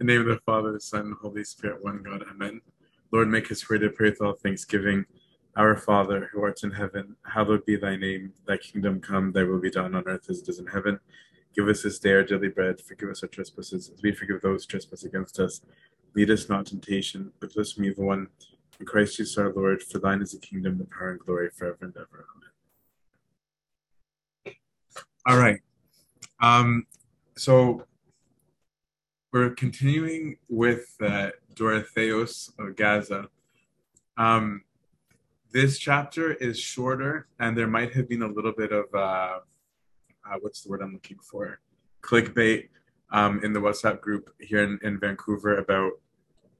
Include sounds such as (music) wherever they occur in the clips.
In the name of the Father, the Son, and the Holy Spirit, one God. Amen. Lord, make us worthy to pray with all thanksgiving. Our Father, who art in heaven, hallowed be thy name. Thy kingdom come, thy will be done on earth as it is in heaven. Give us this day our daily bread. Forgive us our trespasses, as we forgive those who trespass against us. Lead us not temptation, but deliver us from evil one. In Christ Jesus our Lord, for thine is the kingdom, the power, and glory forever and ever. Amen. All right. Um, so we're continuing with uh, Dorotheos of Gaza. Um, this chapter is shorter, and there might have been a little bit of uh, uh, what's the word I'm looking for? Clickbait um, in the WhatsApp group here in, in Vancouver about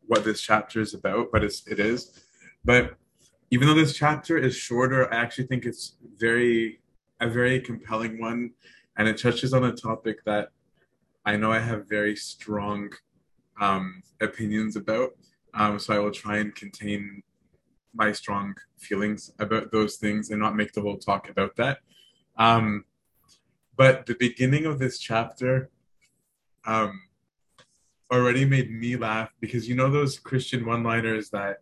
what this chapter is about, but it's, it is. But even though this chapter is shorter, I actually think it's very a very compelling one, and it touches on a topic that I know I have very strong um, opinions about. Um, so I will try and contain my strong feelings about those things and not make the whole talk about that. Um, but the beginning of this chapter um, already made me laugh because you know those Christian one-liners that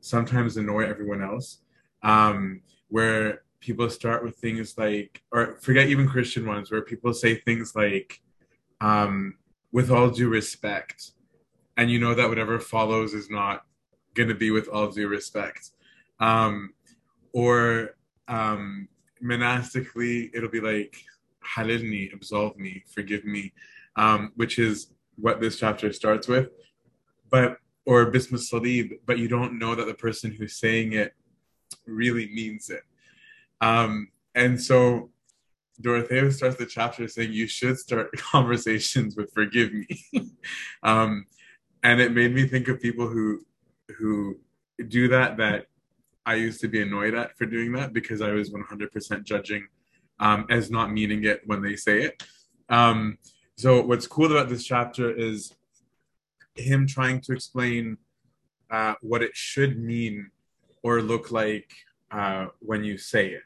sometimes annoy everyone else, um, where people start with things like, or forget even Christian ones, where people say things like, um, "With all due respect," and you know that whatever follows is not going to be with all due respect, um, or um, monastically, it'll be like halilni, absolve me, forgive me, um, which is what this chapter starts with. But or bisma salib, but you don't know that the person who's saying it really means it. Um, and so Dorothea starts the chapter saying you should start (laughs) conversations with forgive me. (laughs) um, and it made me think of people who who do that that I used to be annoyed at for doing that because I was 100% judging um, as not meaning it when they say it. Um, so what's cool about this chapter is him trying to explain uh, what it should mean or look like uh, when you say it.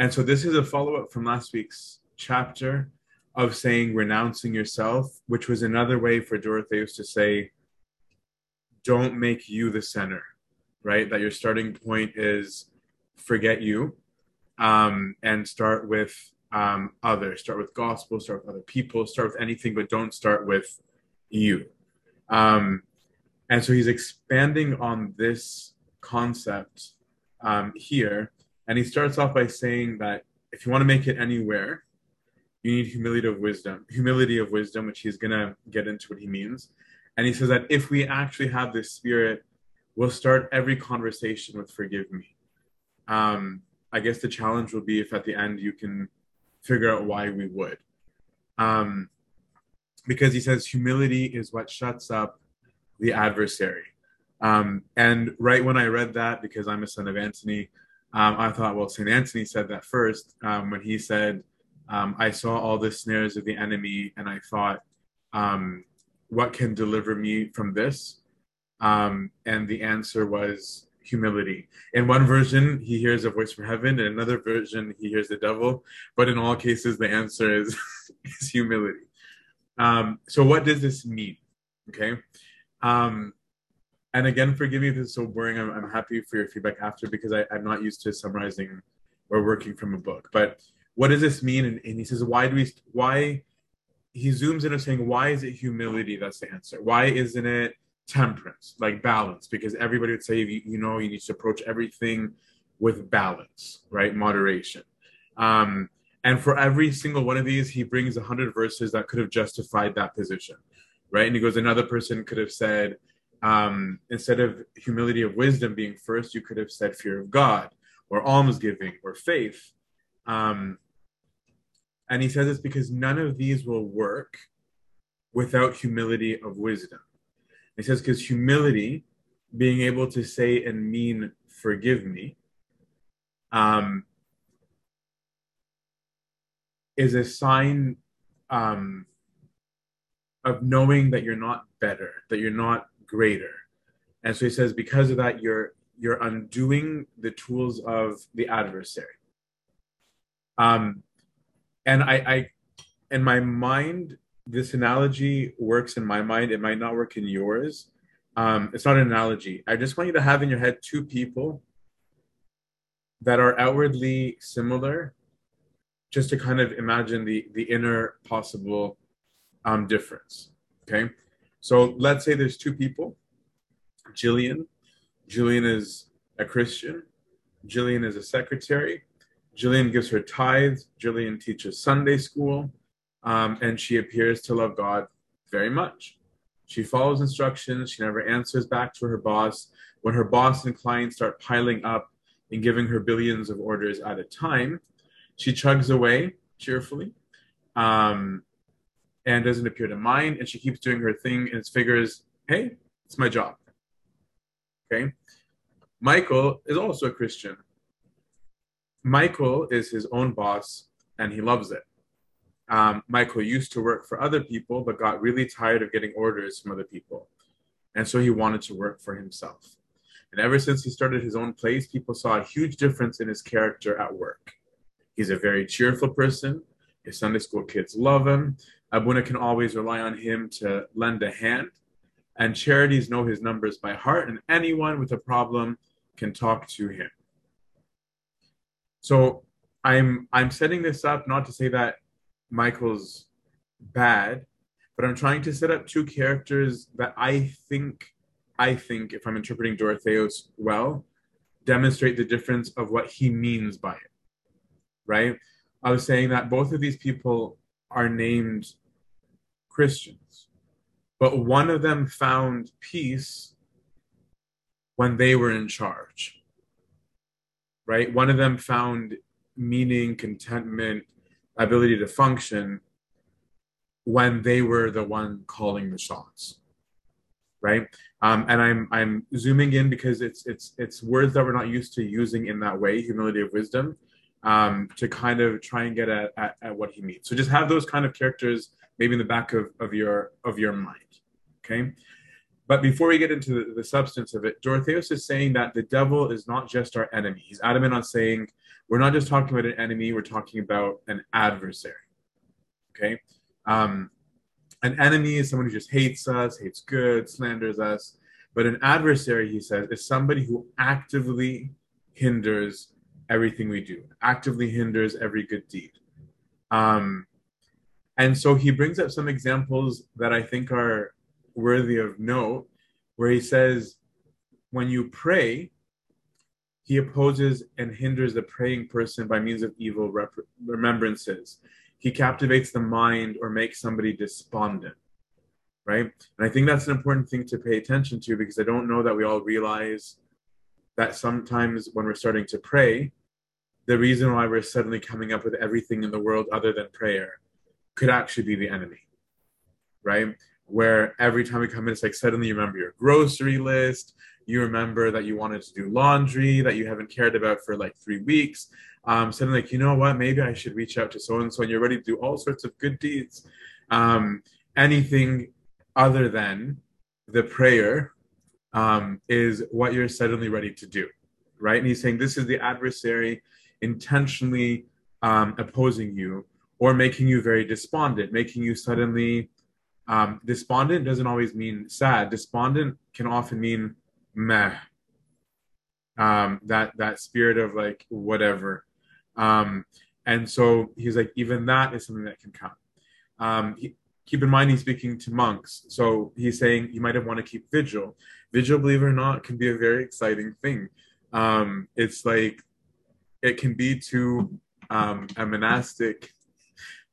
And so this is a follow up from last week's chapter of saying renouncing yourself, which was another way for Dorotheus to say, don't make you the center, right? That your starting point is forget you um, and start with um, others. Start with gospel, start with other people, start with anything, but don't start with you. Um, and so he's expanding on this concept um, here. And he starts off by saying that if you want to make it anywhere, you need humility of wisdom, humility of wisdom, which he's going to get into what he means. And he says that if we actually have this spirit, we'll start every conversation with forgive me. Um, I guess the challenge will be if at the end you can figure out why we would. Um, because he says humility is what shuts up the adversary. Um, and right when I read that, because I'm a son of Antony, um, I thought, well, St. Anthony said that first um, when he said, um, I saw all the snares of the enemy, and I thought, um, what can deliver me from this? Um, and the answer was humility. In one version, he hears a voice from heaven. In another version, he hears the devil. But in all cases, the answer is, (laughs) is humility. Um, so, what does this mean? Okay. Um, and again, forgive me if this is so boring. I'm, I'm happy for your feedback after because I, am not used to summarizing or working from a book. But what does this mean? And, and he says, why do we, why, he zooms in and saying, why is it humility that's the answer? Why isn't it temperance, like balance? Because everybody would say, you, you know, you need to approach everything with balance, right? Moderation. Um, and for every single one of these, he brings a hundred verses that could have justified that position, right? And he goes, another person could have said, um, instead of humility of wisdom being first, you could have said fear of God or almsgiving or faith. Um, and he says it's because none of these will work without humility of wisdom. He says, because humility, being able to say and mean, forgive me, um, is a sign um, of knowing that you're not better, that you're not greater. And so he says, because of that, you're you're undoing the tools of the adversary. Um, and I, I, in my mind, this analogy works in my mind. It might not work in yours. Um, it's not an analogy. I just want you to have in your head two people that are outwardly similar, just to kind of imagine the the inner possible um, difference. Okay, so let's say there's two people. Jillian, Jillian is a Christian. Jillian is a secretary. Jillian gives her tithes. Jillian teaches Sunday school, um, and she appears to love God very much. She follows instructions. She never answers back to her boss. When her boss and clients start piling up and giving her billions of orders at a time, she chugs away cheerfully um, and doesn't appear to mind. And she keeps doing her thing and figures, hey, it's my job. Okay. Michael is also a Christian. Michael is his own boss and he loves it. Um, Michael used to work for other people, but got really tired of getting orders from other people. And so he wanted to work for himself. And ever since he started his own place, people saw a huge difference in his character at work. He's a very cheerful person. His Sunday school kids love him. Abuna can always rely on him to lend a hand. And charities know his numbers by heart, and anyone with a problem can talk to him. So I'm I'm setting this up not to say that Michael's bad, but I'm trying to set up two characters that I think I think if I'm interpreting Dorotheos well, demonstrate the difference of what he means by it. Right? I was saying that both of these people are named Christians, but one of them found peace when they were in charge. Right? One of them found meaning, contentment, ability to function when they were the one calling the shots right um, and i'm i'm zooming in because it's it's it's words that we're not used to using in that way humility of wisdom um, to kind of try and get at, at, at, what he means so just have those kind of characters maybe in the back of, of your of your mind okay but before we get into the, the substance of it dorotheus is saying that the devil is not just our enemy he's adamant on saying we're not just talking about an enemy, we're talking about an adversary. Okay? Um, an enemy is someone who just hates us, hates good, slanders us. But an adversary, he says, is somebody who actively hinders everything we do, actively hinders every good deed. Um, and so he brings up some examples that I think are worthy of note, where he says, when you pray, he opposes and hinders the praying person by means of evil rep- remembrances. He captivates the mind or makes somebody despondent, right? And I think that's an important thing to pay attention to because I don't know that we all realize that sometimes when we're starting to pray, the reason why we're suddenly coming up with everything in the world other than prayer could actually be the enemy, right? Where every time we come in, it's like suddenly you remember your grocery list, you remember that you wanted to do laundry that you haven't cared about for like three weeks. Um, suddenly like you know what? Maybe i should reach out to so and so and you're ready to do all sorts of good deeds. Um, anything other than the prayer um, is what you're suddenly ready to do right? And he's saying this is the adversary intentionally um, opposing you or making you very despondent making you suddenly um, despondent doesn't always mean sad despondent can often mean meh. Um, that that spirit of like whatever. Um, and so he's like, even that is something that can come. Um, he, keep in mind he's speaking to monks, so he's saying you might want to keep vigil. Vigil, believe it or not, can be a very exciting thing. Um, it's like it can be to um, a monastic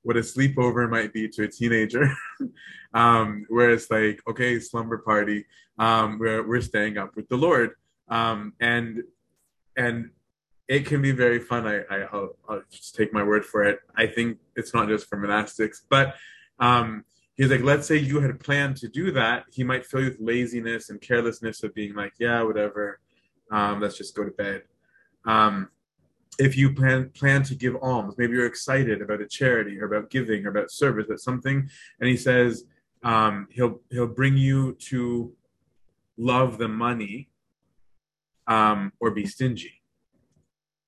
what a sleepover might be to a teenager, (laughs) um, where it's like, okay, slumber party, um, where we're staying up with the Lord, um, and and it can be very fun. I, I will I'll just take my word for it. I think it's not just for monastics, but um, he's like, let's say you had planned to do that, he might fill you with laziness and carelessness of being like, yeah, whatever, um, let's just go to bed. Um, if you plan plan to give alms, maybe you're excited about a charity or about giving or about service, about something, and he says um, he'll he'll bring you to love the money um, or be stingy,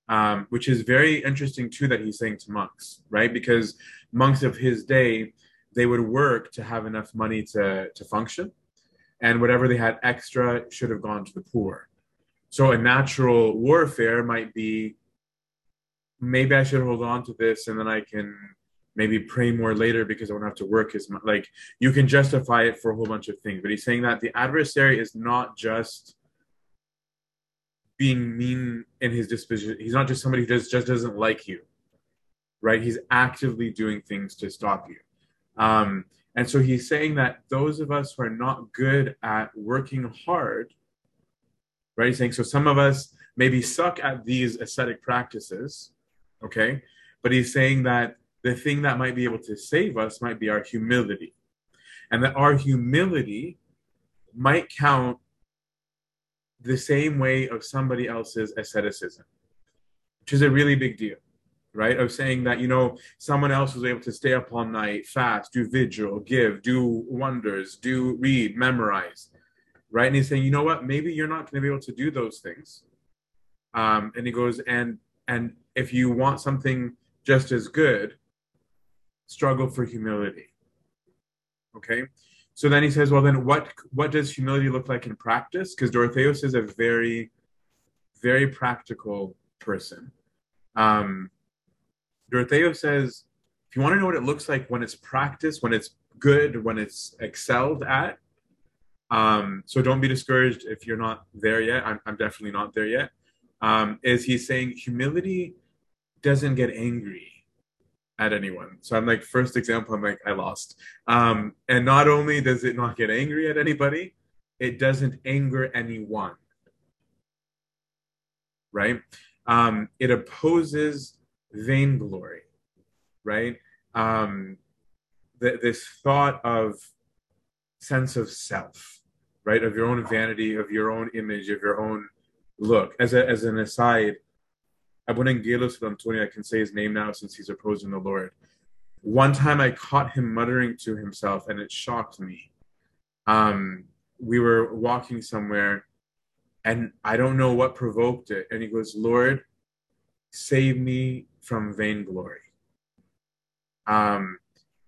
um, which is very interesting too that he's saying to monks, right? Because monks of his day they would work to have enough money to, to function. And whatever they had extra should have gone to the poor. So a natural warfare might be maybe I should hold on to this and then I can maybe pray more later because I won't have to work as much. Like you can justify it for a whole bunch of things. But he's saying that the adversary is not just being mean in his disposition. He's not just somebody who just, just doesn't like you, right? He's actively doing things to stop you. Um, and so he's saying that those of us who are not good at working hard, right? He's saying, so some of us maybe suck at these ascetic practices, okay? But he's saying that the thing that might be able to save us might be our humility. And that our humility might count the same way of somebody else's asceticism, which is a really big deal, right? Of saying that, you know, someone else was able to stay up all night, fast, do vigil, give, do wonders, do read, memorize, right? And he's saying, you know what, maybe you're not going to be able to do those things. Um, and he goes, and and if you want something just as good, struggle for humility. Okay. So then he says, well, then what what does humility look like in practice? Because Dorotheus is a very, very practical person. Um, Dorotheus says, if you want to know what it looks like when it's practiced, when it's good, when it's excelled at, um, so don't be discouraged if you're not there yet. I'm, I'm definitely not there yet. Um, is he's saying humility doesn't get angry at anyone. So I'm like, first example, I'm like, I lost. Um, and not only does it not get angry at anybody, it doesn't anger anyone. Right? Um, it opposes vainglory, right? Um, th- this thought of sense of self, right? Of your own vanity, of your own image, of your own look. As, a, as an aside, Abunangelos Antonio, I can say his name now since he's opposing the Lord. One time I caught him muttering to himself and it shocked me. Um, we were walking somewhere and I don't know what provoked it. And he goes, Lord, save me from vainglory. Um,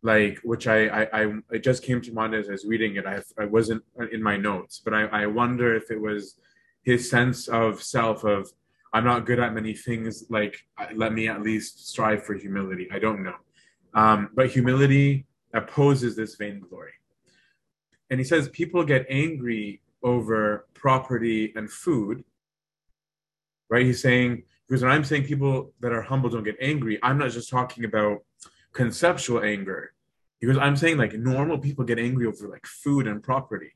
like, which I, I, I, it just came to mind as I was reading it. I, I wasn't in my notes, but I, I wonder if it was his sense of self of I'm not good at many things. Like, let me at least strive for humility. I don't know. Um, but humility opposes this vainglory. And he says people get angry over property and food, right? He's saying, because when I'm saying people that are humble don't get angry, I'm not just talking about conceptual anger. Because I'm saying like normal people get angry over like food and property.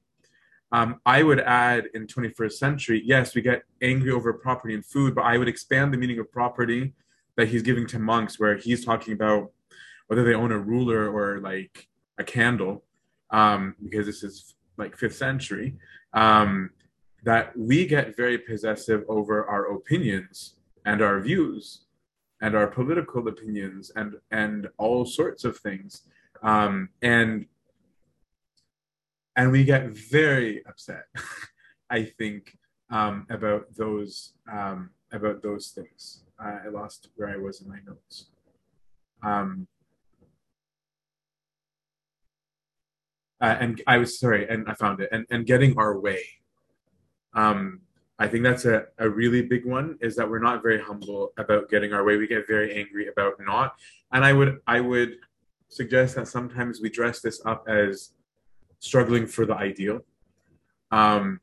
Um, I would add in 21st century, yes, we get angry over property and food, but I would expand the meaning of property that he's giving to monks, where he's talking about whether they own a ruler or like a candle, um, because this is like fifth century, um, that we get very possessive over our opinions and our views and our political opinions and and all sorts of things. Um, and and we get very upset (laughs) i think um, about those um, about those things. Uh, i lost where i was in my notes. Um, uh, and i was sorry and i found it. And, and getting our way. Um, i think that's a, a really big one is that we're not very humble about getting our way. We get very angry about not. And i would i would suggest that sometimes we dress this up as struggling for the ideal, um,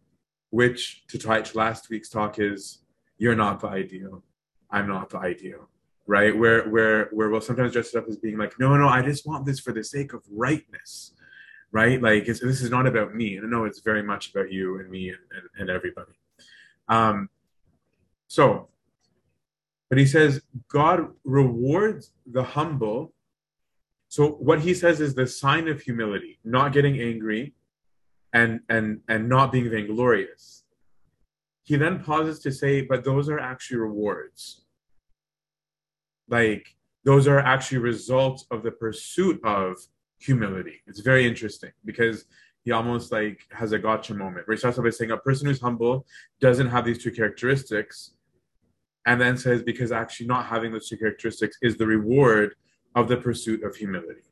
which to touch last week's talk is you're not the ideal. I'm not the ideal, right? Where where where we'll sometimes dress it up as being like, no, no, I just want this for the sake of rightness, right? Like this is not about me. And no, it's very much about you and me and, and, and everybody. Um, so, but he says God rewards the humble so what he says is the sign of humility, not getting angry and and and not being vainglorious. He then pauses to say, but those are actually rewards. Like those are actually results of the pursuit of humility. It's very interesting because he almost like has a gotcha moment where he starts by saying a person who's humble doesn't have these two characteristics, and then says because actually not having those two characteristics is the reward of the pursuit of humility.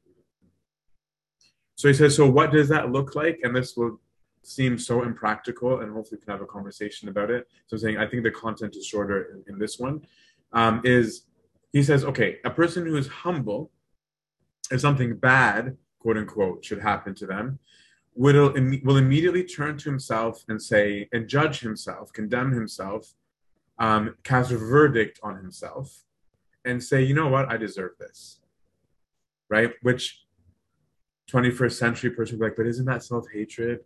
So he says, so what does that look like? And this will seem so impractical, and hopefully we can have a conversation about it. So I'm saying I think the content is shorter in, in this one. Um, is he says, okay, a person who is humble, if something bad, quote unquote, should happen to them, will, will immediately turn to himself and say, and judge himself, condemn himself, um, cast a verdict on himself, and say, you know what, I deserve this. Right? Which 21st century person would be like, but isn't that self hatred?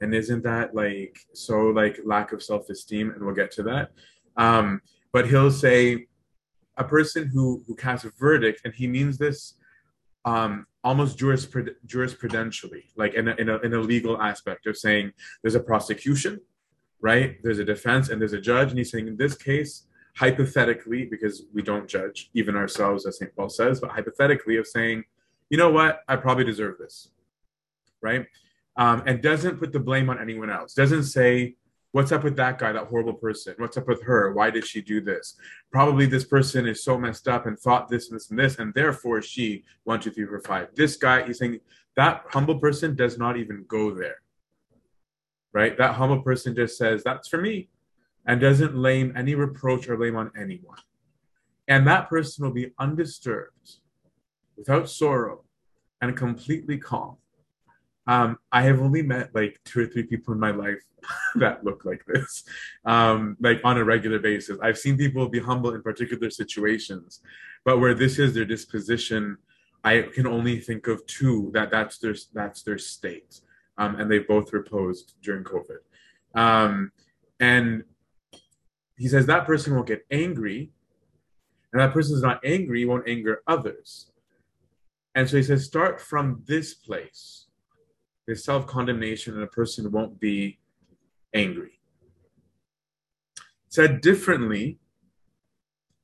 And isn't that like so like lack of self esteem? And we'll get to that. Um, but he'll say, a person who who casts a verdict, and he means this um, almost jurisprudentially, like in a, in, a, in a legal aspect of saying there's a prosecution, right? There's a defense, and there's a judge, and he's saying in this case, hypothetically, because we don't judge even ourselves, as St. Paul says, but hypothetically of saying, you know what, I probably deserve this, right? Um, and doesn't put the blame on anyone else. Doesn't say, What's up with that guy, that horrible person? What's up with her? Why did she do this? Probably this person is so messed up and thought this and this and this, and therefore she one, two, three, four, five. This guy, he's saying that humble person does not even go there. Right? That humble person just says, That's for me, and doesn't lay any reproach or blame on anyone. And that person will be undisturbed, without sorrow, and completely calm um, I have only met like two or three people in my life (laughs) that look like this, um, like on a regular basis. I've seen people be humble in particular situations, but where this is their disposition, I can only think of two that that's their that's their state, um, and they both reposed during COVID. Um, and he says that person won't get angry, and that person is not angry won't anger others. And so he says, start from this place there's self condemnation, and a person won't be angry. Said differently,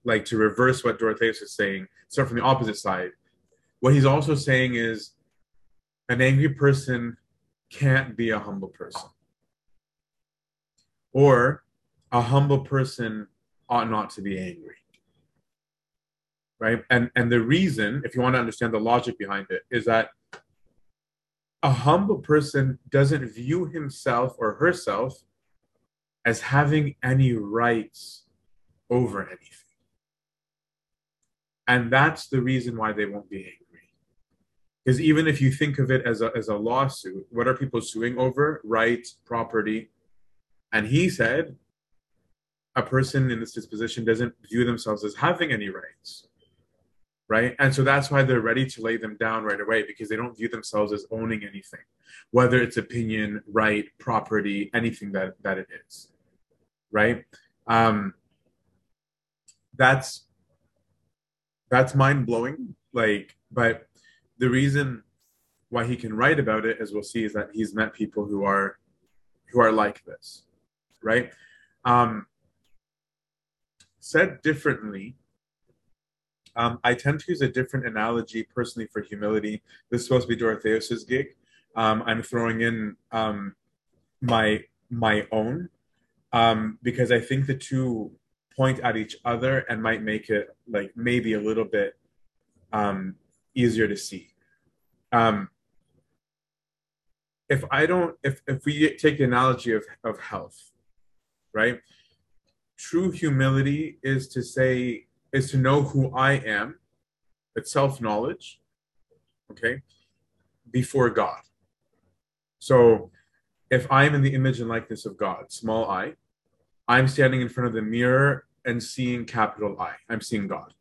like to reverse what Dorotheus is saying, start from the opposite side. What he's also saying is an angry person can't be a humble person. Or a humble person ought not to be angry. Right? And and the reason, if you want to understand the logic behind it, is that a humble person doesn't view himself or herself as having any rights over anything. And that's the reason why they won't be angry. Because even if you think of it as a, as a lawsuit, what are people suing over? Rights, property. And he said, a person in this disposition doesn't view themselves as having any rights right? And so that's why they're ready to lay them down right away because they don't view themselves as owning anything, whether it's opinion, right, property, anything that that it is, right? Um, that's that's mind blowing. Like, but the reason why he can write about it, as we'll see, is that he's met people who are who are like this, right? Um, said differently, um, I tend to use a different analogy personally for humility. This is supposed to be Dorotheus's gig. Um, I'm throwing in um, my my own um, because I think the two point at each other and might make it like maybe a little bit um, easier to see. Um, if I don't, if if we take the analogy of of health, right? True humility is to say is to know who I am, it's self knowledge, okay, before God. So if I'm in the image and likeness of God, small i, I'm standing in front of the mirror and seeing capital I. I'm seeing God.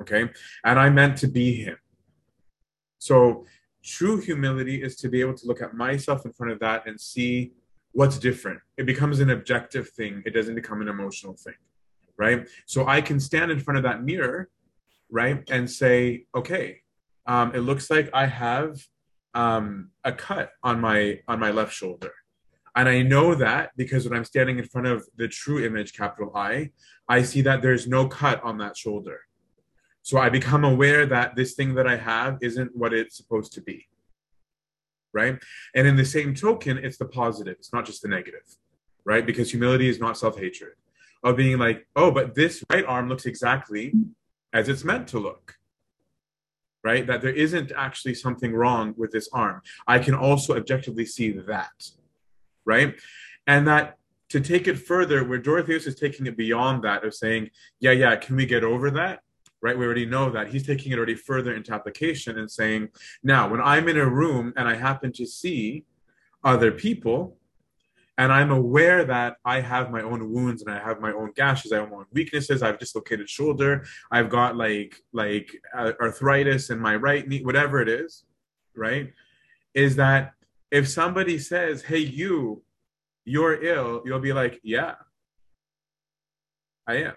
Okay. And I'm meant to be Him. So true humility is to be able to look at myself in front of that and see what's different. It becomes an objective thing, it doesn't become an emotional thing right? So I can stand in front of that mirror, right, and say, okay, um, it looks like I have um, a cut on my on my left shoulder, and I know that because when I'm standing in front of the true image, capital I, I see that there's no cut on that shoulder. So I become aware that this thing that I have isn't what it's supposed to be. Right. And in the same token, it's the positive, it's not just the negative, right? Because humility is not self hatred of being like, oh, but this right arm looks exactly as it's meant to look. right? That there isn't actually something wrong with this arm. I can also objectively see that, right? And that to take it further, where Dorotheus is taking it beyond that of saying, yeah, yeah, can we get over that? Right? We already know that. He's taking it already further into application and saying, now, when I'm in a room and I happen to see other people, and I'm aware that I have my own wounds and I have my own gashes, I have my own weaknesses. I've dislocated shoulder. I've got like like uh, arthritis in my right knee, whatever it is, right? Is that if somebody says, "Hey, you, you're ill," you'll be like, "Yeah, I am."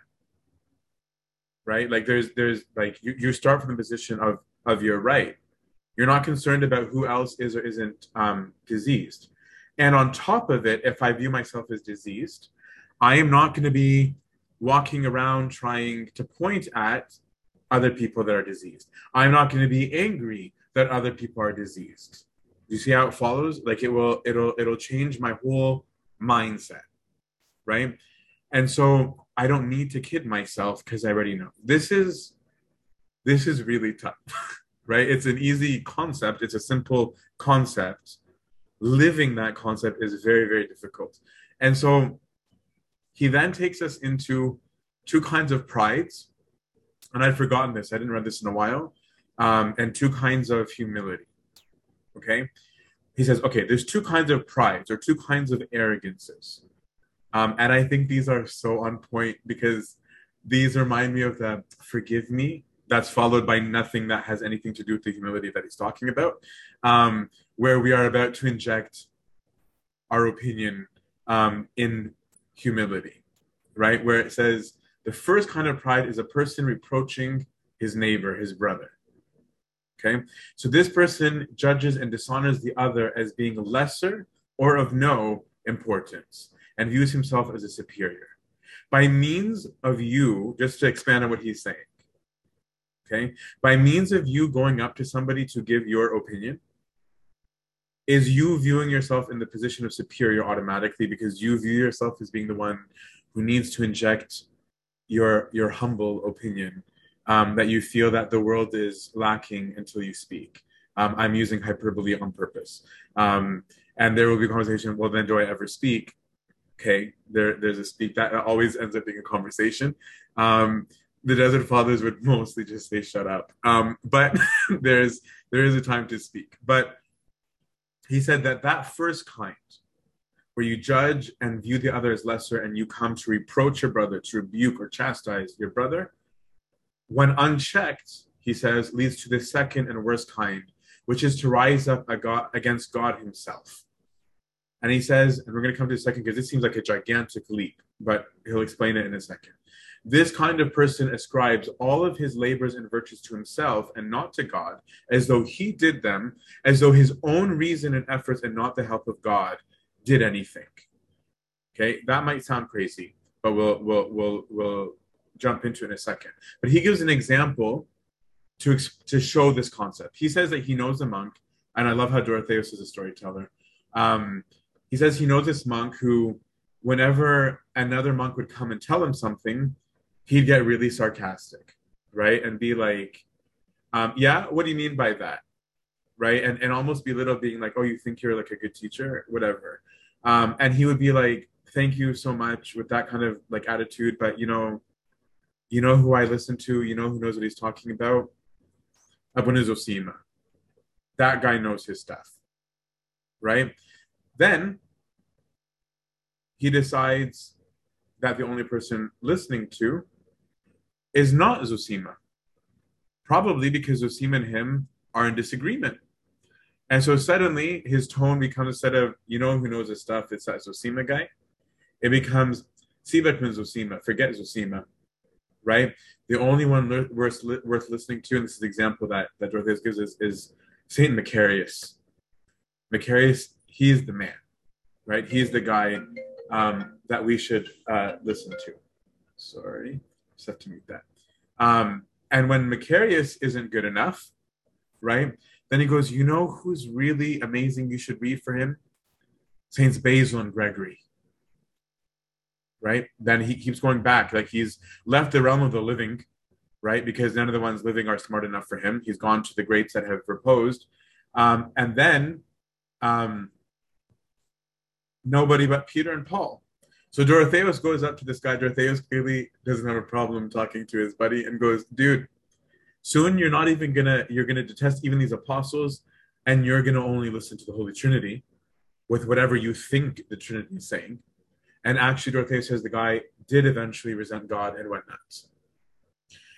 Right? Like there's there's like you, you start from the position of of your right. You're not concerned about who else is or isn't um, diseased and on top of it, if I view myself as diseased, I am not going to be walking around trying to point at other people that are diseased. I'm not going to be angry that other people are diseased. You see how it follows? Like it will, it'll, it'll change my whole mindset, right? And so I don't need to kid myself because I already know this is, this is really tough, (laughs) right? It's an easy concept. It's a simple concept living that concept is very, very difficult. And so he then takes us into two kinds of prides. And I'd forgotten this, I didn't read this in a while. Um, and two kinds of humility. Okay. He says, okay, there's two kinds of prides or two kinds of arrogances. Um, and I think these are so on point because these remind me of the forgive me that's followed by nothing that has anything to do with the humility that he's talking about, um, where we are about to inject our opinion um, in humility, right? Where it says the first kind of pride is a person reproaching his neighbor, his brother. Okay, so this person judges and dishonors the other as being lesser or of no importance and views himself as a superior. By means of you, just to expand on what he's saying, okay? By means of you going up to somebody to give your opinion is you viewing yourself in the position of superior automatically because you view yourself as being the one who needs to inject your your humble opinion um, that you feel that the world is lacking until you speak. Um, i'm using hyperbole on purpose. Um, and there will be a conversation well then do i ever speak okay there there's a speak that always ends up being a conversation um, the Desert Fathers would (laughs) mostly just say "shut up," um, but (laughs) there's there is a time to speak. But he said that that first kind, where you judge and view the other as lesser, and you come to reproach your brother, to rebuke or chastise your brother, when unchecked, he says, leads to the second and worst kind, which is to rise up against God Himself. And he says, and we're going to come to a second because this seems like a gigantic leap, but he'll explain it in a second. This kind of person ascribes all of his labors and virtues to himself and not to God, as though he did them, as though his own reason and efforts and not the help of God did anything. Okay, that might sound crazy, but we'll we'll we'll we'll jump into in a second. But he gives an example to to show this concept. He says that he knows a monk, and I love how Dorotheus is a storyteller. Um, he says he knows this monk who, whenever another monk would come and tell him something, he'd get really sarcastic, right? And be like, um, yeah, what do you mean by that? Right. And, and almost belittle being like, oh, you think you're like a good teacher, whatever. Um, and he would be like, thank you so much with that kind of like attitude. But, you know, you know who I listen to, you know who knows what he's talking about? Zosima. That guy knows his stuff. Right? Then he decides that the only person listening to is not Zosima. Probably because Zosima and him are in disagreement. And so suddenly his tone becomes instead of, you know who knows his stuff, it's that Zosima guy. It becomes Sivatman Zosima, forget Zosima, right? The only one li- worth, li- worth listening to, and this is the example that, that Dorotheus gives us, is Saint Macarius. Macarius, he's the man, right? He's the guy um, that we should uh, listen to. Sorry, just have to mute that. Um, and when Macarius isn't good enough, right? Then he goes, you know who's really amazing? You should read for him, Saints Basil and Gregory. Right? Then he keeps going back, like he's left the realm of the living, right? Because none of the ones living are smart enough for him. He's gone to the greats that have proposed. Um, and then um, nobody but Peter and Paul. So Dorotheus goes up to this guy. Dorotheus clearly doesn't have a problem talking to his buddy and goes, dude, soon you're not even gonna, you're gonna detest even these apostles and you're gonna only listen to the Holy Trinity with whatever you think the Trinity is saying. And actually, Dorotheus says the guy did eventually resent God and went nuts.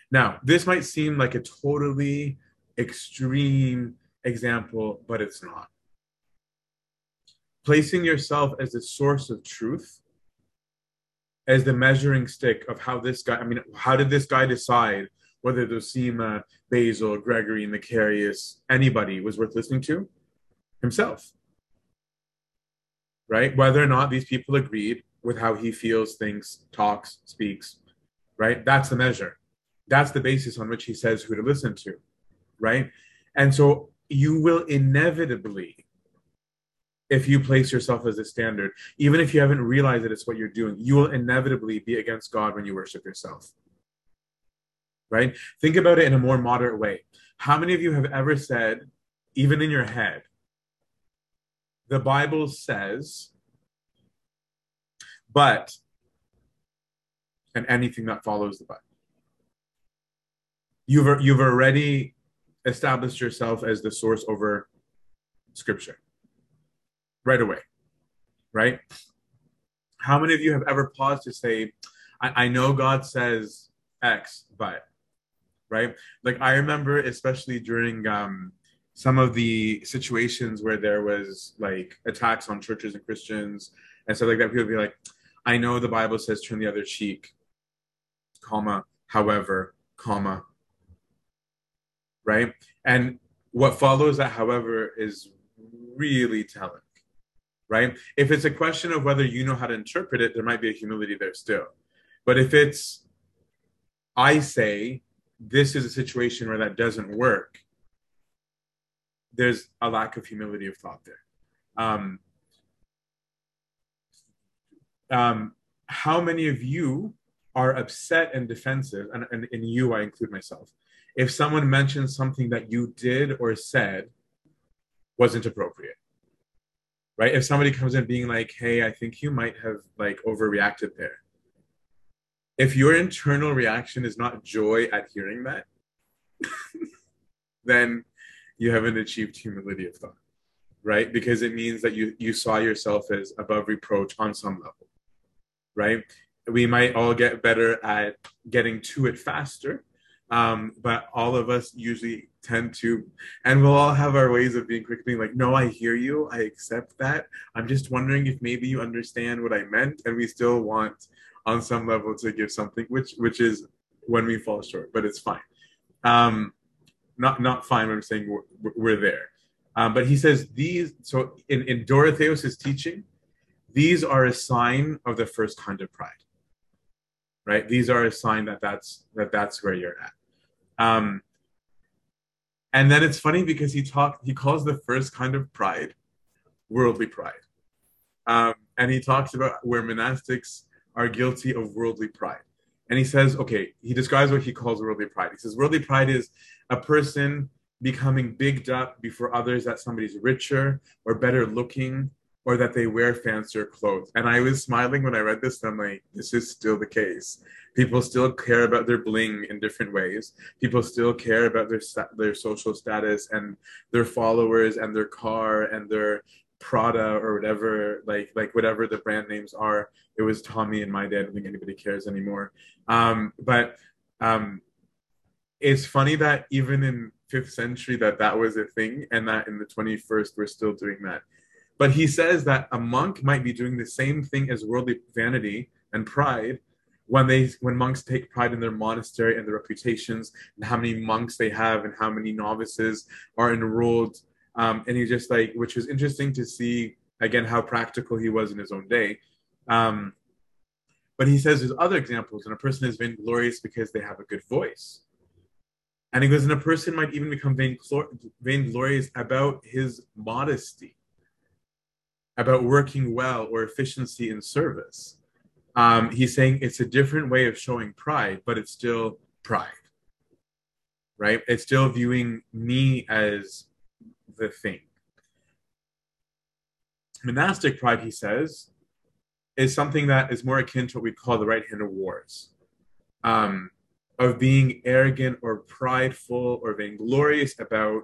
Now, this might seem like a totally extreme example, but it's not. Placing yourself as the source of truth, as the measuring stick of how this guy, I mean, how did this guy decide whether Zosima, Basil, Gregory, Macarius, anybody was worth listening to? Himself. Right? Whether or not these people agreed with how he feels, thinks, talks, speaks, right? That's the measure. That's the basis on which he says who to listen to, right? And so you will inevitably, if you place yourself as a standard, even if you haven't realized that it's what you're doing, you will inevitably be against God when you worship yourself. Right? Think about it in a more moderate way. How many of you have ever said, even in your head, the Bible says, but, and anything that follows the but? You've, you've already established yourself as the source over scripture right away, right? How many of you have ever paused to say, I, I know God says X, but, right? Like I remember, especially during um, some of the situations where there was like attacks on churches and Christians and stuff like that, people would be like, I know the Bible says turn the other cheek, comma, however, comma, right? And what follows that, however, is really telling, right? If it's a question of whether you know how to interpret it, there might be a humility there still. But if it's, I say, this is a situation where that doesn't work, there's a lack of humility of thought there. Um, um, how many of you are upset and defensive, and, and in you, I include myself, if someone mentions something that you did or said wasn't appropriate right? If somebody comes in being like hey i think you might have like overreacted there. If your internal reaction is not joy at hearing that (laughs) then you haven't achieved humility of thought right? Because it means that you you saw yourself as above reproach on some level right? We might all get better at getting to it faster um, but all of us usually tend to, and we'll all have our ways of being quick, being like, no, I hear you. I accept that. I'm just wondering if maybe you understand what I meant. And we still want on some level to give something, which, which is when we fall short, but it's fine. Um, not, not fine. I'm saying we're, we're there. Um, but he says these, so in, in Dorotheus's teaching, these are a sign of the first kind of pride right these are a sign that that's that that's where you're at um, and then it's funny because he talked, he calls the first kind of pride worldly pride. Um, and he talks about where monastics are guilty of worldly pride. And he says, okay, he describes what he calls worldly pride. He says, worldly pride is a person becoming bigged up before others that somebody's richer or better looking or that they wear fancier clothes. And I was smiling when I read this. And I'm like, this is still the case. People still care about their bling in different ways. People still care about their their social status and their followers and their car and their Prada or whatever, like like whatever the brand names are. It was Tommy in my day. I don't think anybody cares anymore. Um, but um, it's funny that even in fifth century that that was a thing, and that in the 21st we're still doing that but he says that a monk might be doing the same thing as worldly vanity and pride when they when monks take pride in their monastery and their reputations and how many monks they have and how many novices are enrolled. Um, and he just like, which was interesting to see again how practical he was in his own day. Um, but he says there's other examples, and a person is vainglorious because they have a good voice. And he goes, and a person might even become vainglorious about his modesty about working well or efficiency in service. Um, he's saying it's a different way of showing pride, but it's still pride, right? It's still viewing me as the thing. Monastic pride, he says, is something that is more akin to what we call the right hand of wars, um, of being arrogant or prideful or vainglorious about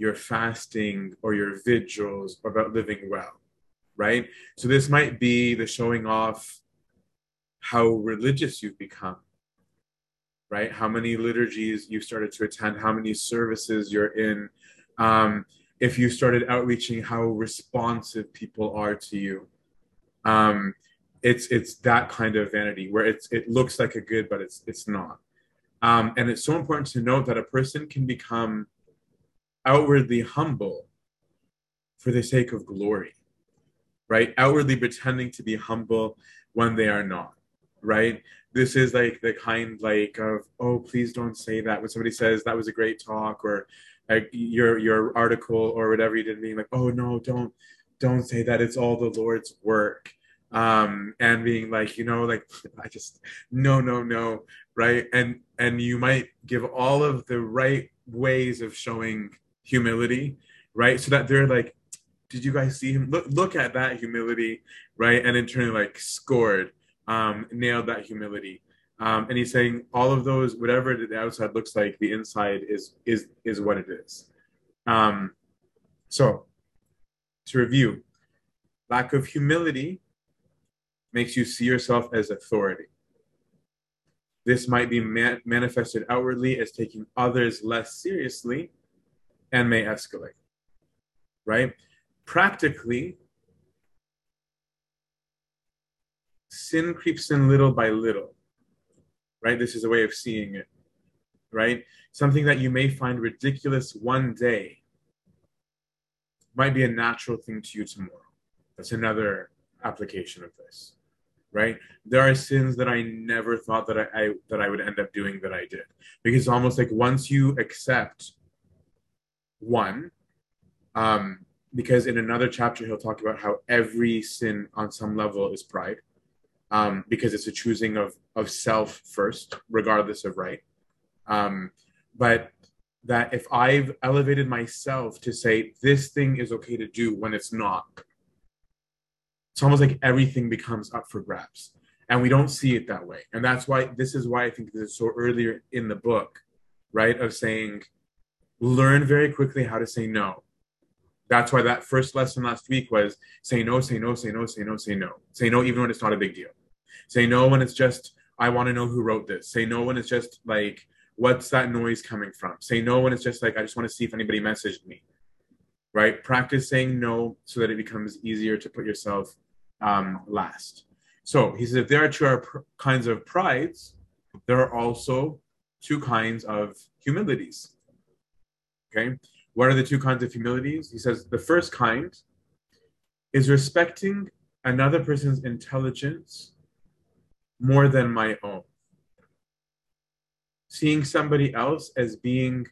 your fasting or your vigils about living well, right? So this might be the showing off how religious you've become, right? How many liturgies you've started to attend, how many services you're in. Um, if you started outreaching, how responsive people are to you. Um, it's it's that kind of vanity where it's it looks like a good, but it's it's not. Um, and it's so important to note that a person can become outwardly humble for the sake of glory, right? Outwardly pretending to be humble when they are not, right? This is like the kind like of oh please don't say that when somebody says that was a great talk or like your your article or whatever you did being like oh no don't don't say that it's all the Lord's work um and being like you know like (laughs) i just no no no right and and you might give all of the right ways of showing humility right? So that they're like did you guys see him? Look look at that humility right? And in turn like scored um nailed that humility. Um and he's saying all of those whatever the outside looks like the inside is is is what it is. Um so to review lack of humility makes you see yourself as authority. This might be man- manifested outwardly as taking others less seriously and may escalate. Right? Practically, sin creeps in little by little. Right? This is a way of seeing it. Right? Something that you may find ridiculous one day might be a natural thing to you tomorrow. That's another application of this right there are sins that i never thought that I, I, that i would end up doing that i did because almost like once you accept one um because in another chapter he'll talk about how every sin on some level is pride um because it's a choosing of of self first regardless of right. Um but that if i've elevated myself to say this thing is okay to do when it's not it's almost like everything becomes up for grabs. And we don't see it that way. And that's why this is why i think this is so earlier in the book right of saying learn very quickly how to say no that's why that first lesson last week was say no say no say no say no say no say no even when it's not a big deal say no when it's just i want to know who wrote this say no when it's just like what's that noise coming from say no when it's just like i just want to see if anybody messaged me right? Practice saying no so that it becomes easier to put yourself um, last. So he says if there are two pr- kinds of prides, there are also two kinds of humilities. Okay, what are the two kinds of humilities? He says the first kind is respecting another person's intelligence more than my own. Seeing somebody else as being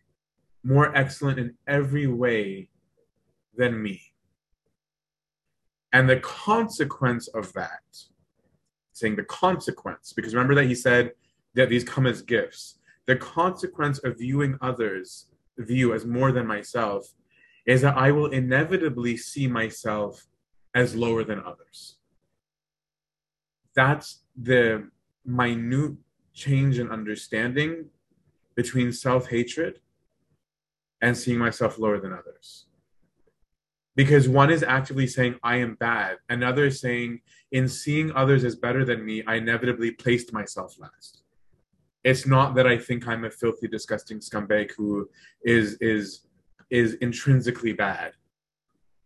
more excellent in every way than me. And the consequence of that, saying the consequence, because remember that he said that these come as gifts. The consequence of viewing others view as more than myself is that I will inevitably see myself as lower than others. That's the minute change in understanding between self hatred and seeing myself lower than others because one is actively saying i am bad another is saying in seeing others as better than me i inevitably placed myself last it's not that i think i'm a filthy disgusting scumbag who is is is intrinsically bad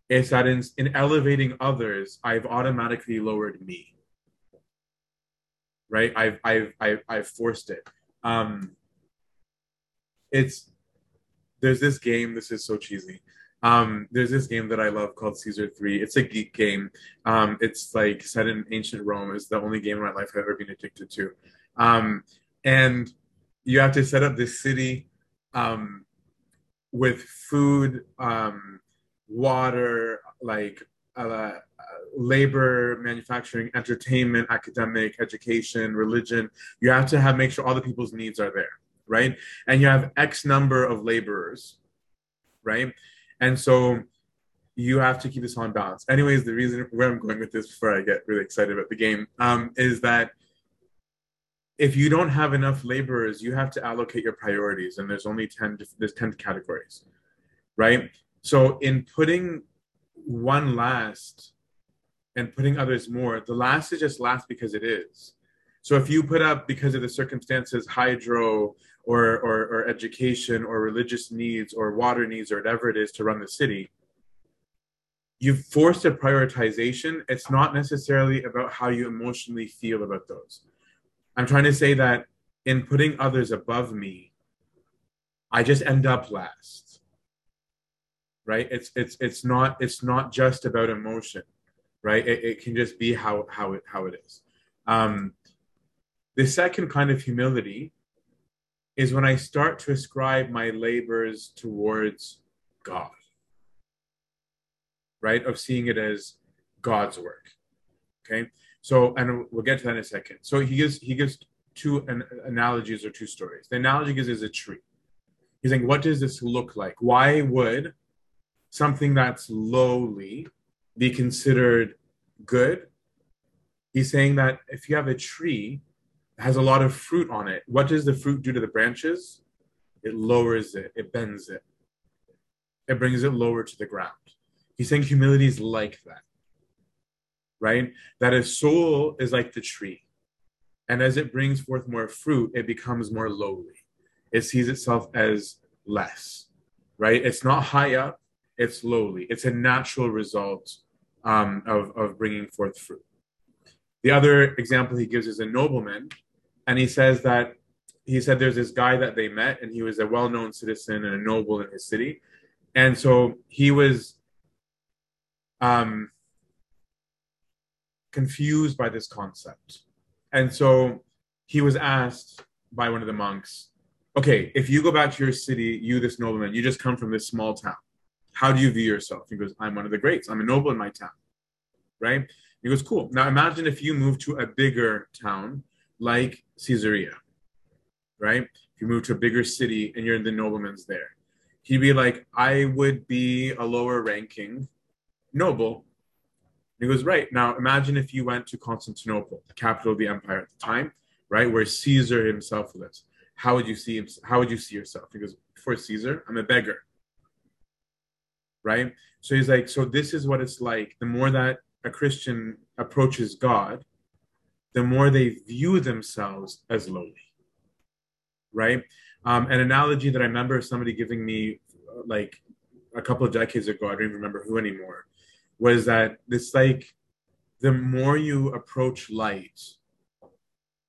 it's that in, in elevating others i've automatically lowered me right i've i've i've, I've forced it um it's there's this game this is so cheesy um, there's this game that I love called Caesar 3. It's a geek game. Um, it's like set in ancient Rome. It's the only game in my life I've ever been addicted to. Um, and you have to set up this city um, with food, um, water, like uh, labor, manufacturing, entertainment, academic, education, religion. You have to have make sure all the people's needs are there right? And you have X number of laborers, right? And so you have to keep this on balance. Anyways, the reason where I'm going with this before I get really excited about the game um, is that if you don't have enough laborers, you have to allocate your priorities, and there's only 10, there's 10 categories, right? So in putting one last and putting others more, the last is just last because it is. So if you put up because of the circumstances, hydro or, or, or education or religious needs or water needs or whatever it is to run the city, you've forced a prioritization. It's not necessarily about how you emotionally feel about those. I'm trying to say that in putting others above me, I just end up last. Right? It's it's it's not it's not just about emotion, right? It, it can just be how how it how it is. Um, the second kind of humility is when I start to ascribe my labors towards God right? Of seeing it as God's work. Okay. So, and we'll get to that in a second. So he gives he gives two an, analogies or two stories. The analogy gives is a tree. He's saying, what does this look like? Why would something that's lowly be considered good? He's saying that if you have a tree that has a lot of fruit on it, what does the fruit do to the branches? It lowers it, it bends it, it brings it lower to the ground. He's saying humility is like that, right? That a soul is like the tree. And as it brings forth more fruit, it becomes more lowly. It sees itself as less, right? It's not high up, it's lowly. It's a natural result um, of, of bringing forth fruit. The other example he gives is a nobleman, and he says that he said there's this guy that they met, and he was a well known citizen and a noble in his city. And so he was um, confused by this concept. And so he was asked by one of the monks, okay, if you go back to your city, you, this nobleman, you just come from this small town. How do you view yourself? He goes, I'm one of the greats. I'm a noble in my town. Right? He goes, cool. Now imagine if you move to a bigger town like Caesarea, right? If you move to a bigger city and you're in the nobleman's there, he'd be like, I would be a lower ranking noble. He goes, right. Now imagine if you went to Constantinople, the capital of the empire at the time, right, where Caesar himself lives. How would you see him, how would you see yourself? He goes, before Caesar, I'm a beggar. Right? So he's like, so this is what it's like. The more that a Christian approaches God, the more they view themselves as lowly. Right? Um, an analogy that I remember somebody giving me like a couple of decades ago, I don't even remember who anymore, was that it's like the more you approach light,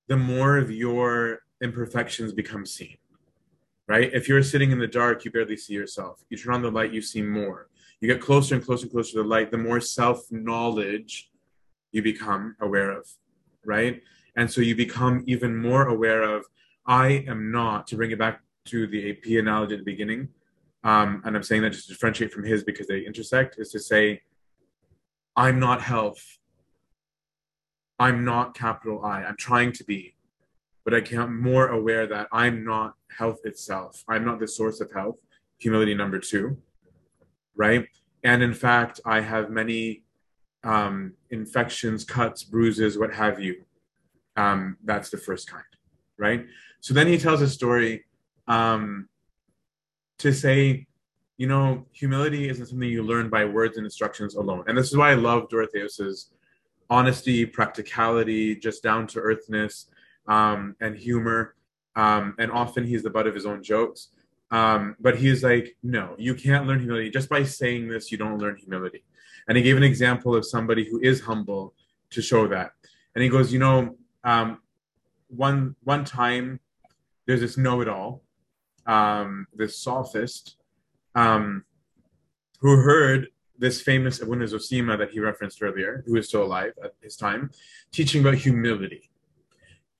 the more of your imperfections become seen. Right? If you're sitting in the dark, you barely see yourself. You turn on the light, you see more. You get closer and closer and closer to the light, the more self knowledge you become aware of. Right? And so you become even more aware of, I am not, to bring it back to the AP analogy at the beginning, um, and I'm saying that just to differentiate from his because they intersect, is to say, I'm not health. I'm not capital I. I'm trying to be, but I am more aware that I'm not health itself. I'm not the source of health. Humility number two, right? And in fact, I have many um, infections, cuts, bruises, what have you. Um, that's the first kind, right? So then he tells a story um, to say you know, humility isn't something you learn by words and instructions alone. And this is why I love Dorotheus's honesty, practicality, just down to earthness, um, and humor. Um, and often he's the butt of his own jokes. Um, but he's like, no, you can't learn humility. Just by saying this, you don't learn humility. And he gave an example of somebody who is humble to show that. And he goes, you know, um, one one time there's this know-it-all, um, this sophist, um, who heard this famous Abuna Zosima that he referenced earlier, who is still alive at his time, teaching about humility.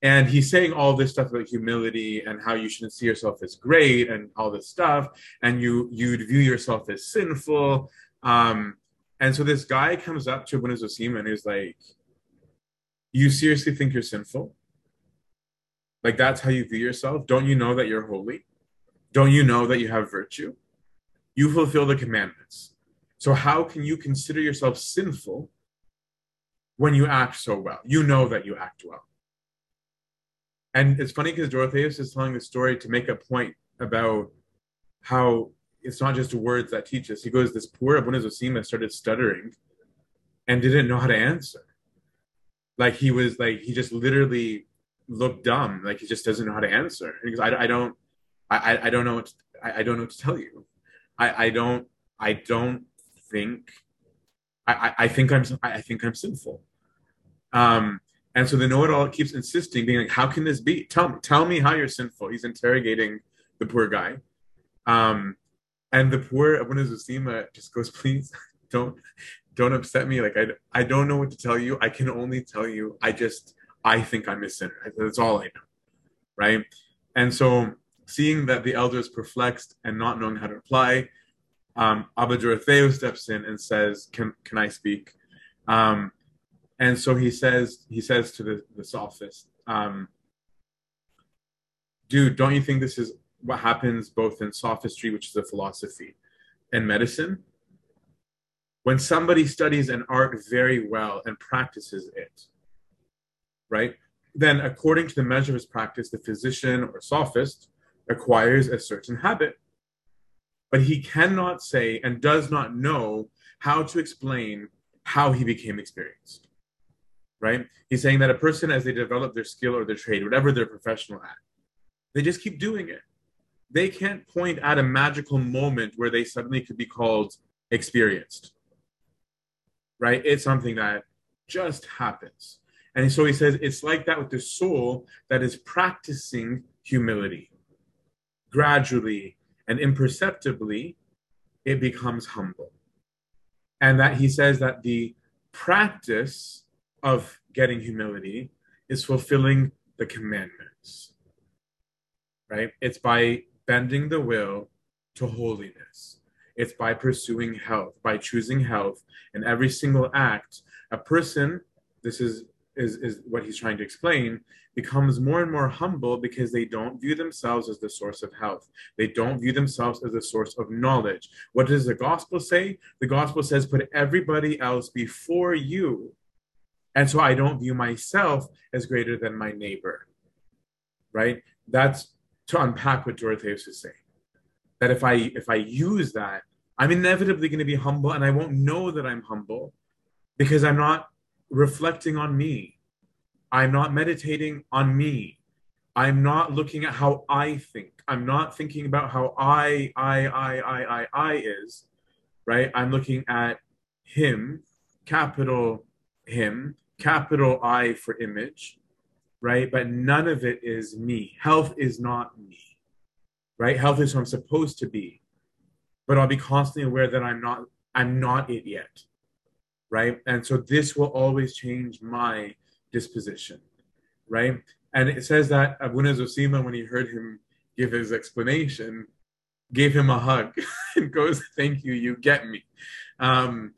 And he's saying all this stuff about humility and how you shouldn't see yourself as great and all this stuff, and you you'd view yourself as sinful. Um, and so this guy comes up to Abuna Zosima and is like, "You seriously think you're sinful? Like that's how you view yourself? Don't you know that you're holy? Don't you know that you have virtue? You fulfill the commandments. So how can you consider yourself sinful when you act so well? You know that you act well. And it's funny because Dorotheus is telling the story to make a point about how it's not just words that teach us. He goes, This poor Abuna Zosima started stuttering and didn't know how to answer. Like he was like, he just literally looked dumb. Like he just doesn't know how to answer. Because I, I don't, I, I don't know what to, I, I don't know what to tell you. I, I don't, I don't think, I, I think I'm, I think I'm sinful. Um, and so the know-it-all keeps insisting, being like, "How can this be? Tell me, tell me how you're sinful." He's interrogating the poor guy, um, and the poor Abuna Zosima just goes, "Please (laughs) don't, don't upset me. Like I, I don't know what to tell you. I can only tell you, I just, I think I'm a sinner. That's all I know, right?" And so, seeing that the elder is perplexed and not knowing how to reply, um, Abba Dorotheo steps in and says, "Can, can I speak?" Um, and so he says he says to the, the sophist um, dude don't you think this is what happens both in sophistry which is a philosophy and medicine when somebody studies an art very well and practices it right then according to the measure of his practice the physician or sophist acquires a certain habit but he cannot say and does not know how to explain how he became experienced right? He's saying that a person, as they develop their skill or their trade, whatever they're professional at, they just keep doing it. They can't point at a magical moment where they suddenly could be called experienced, right? It's something that just happens. And so he says it's like that with the soul that is practicing humility. Gradually and imperceptibly, it becomes humble. And that he says that the practice of getting humility is fulfilling the commandments. Right? It's by bending the will to holiness. It's by pursuing health, by choosing health in every single act. A person, this is, is, is what he's trying to explain, becomes more and more humble because they don't view themselves as the source of health. They don't view themselves as the source of knowledge. What does the gospel say? The gospel says, put everybody else before you and so I don't view myself as greater than my neighbor. Right? That's to unpack what Dorotheus is saying. That if I if I use that, I'm inevitably going to be humble and I won't know that I'm humble because I'm not reflecting on me. I'm not meditating on me. I'm not looking at how I think. I'm not thinking about how I, I, I, I, I, I is, right? I'm looking at him, capital him, capital I for image, right? But none of it is me. Health is not me, right? Health is who I'm supposed to be, but I'll be constantly aware that I'm not. I'm not it yet, right? And so this will always change my disposition, right? And it says that Abuna Zosima, when he heard him give his explanation, gave him a hug (laughs) and goes, "Thank you, you get me." Um,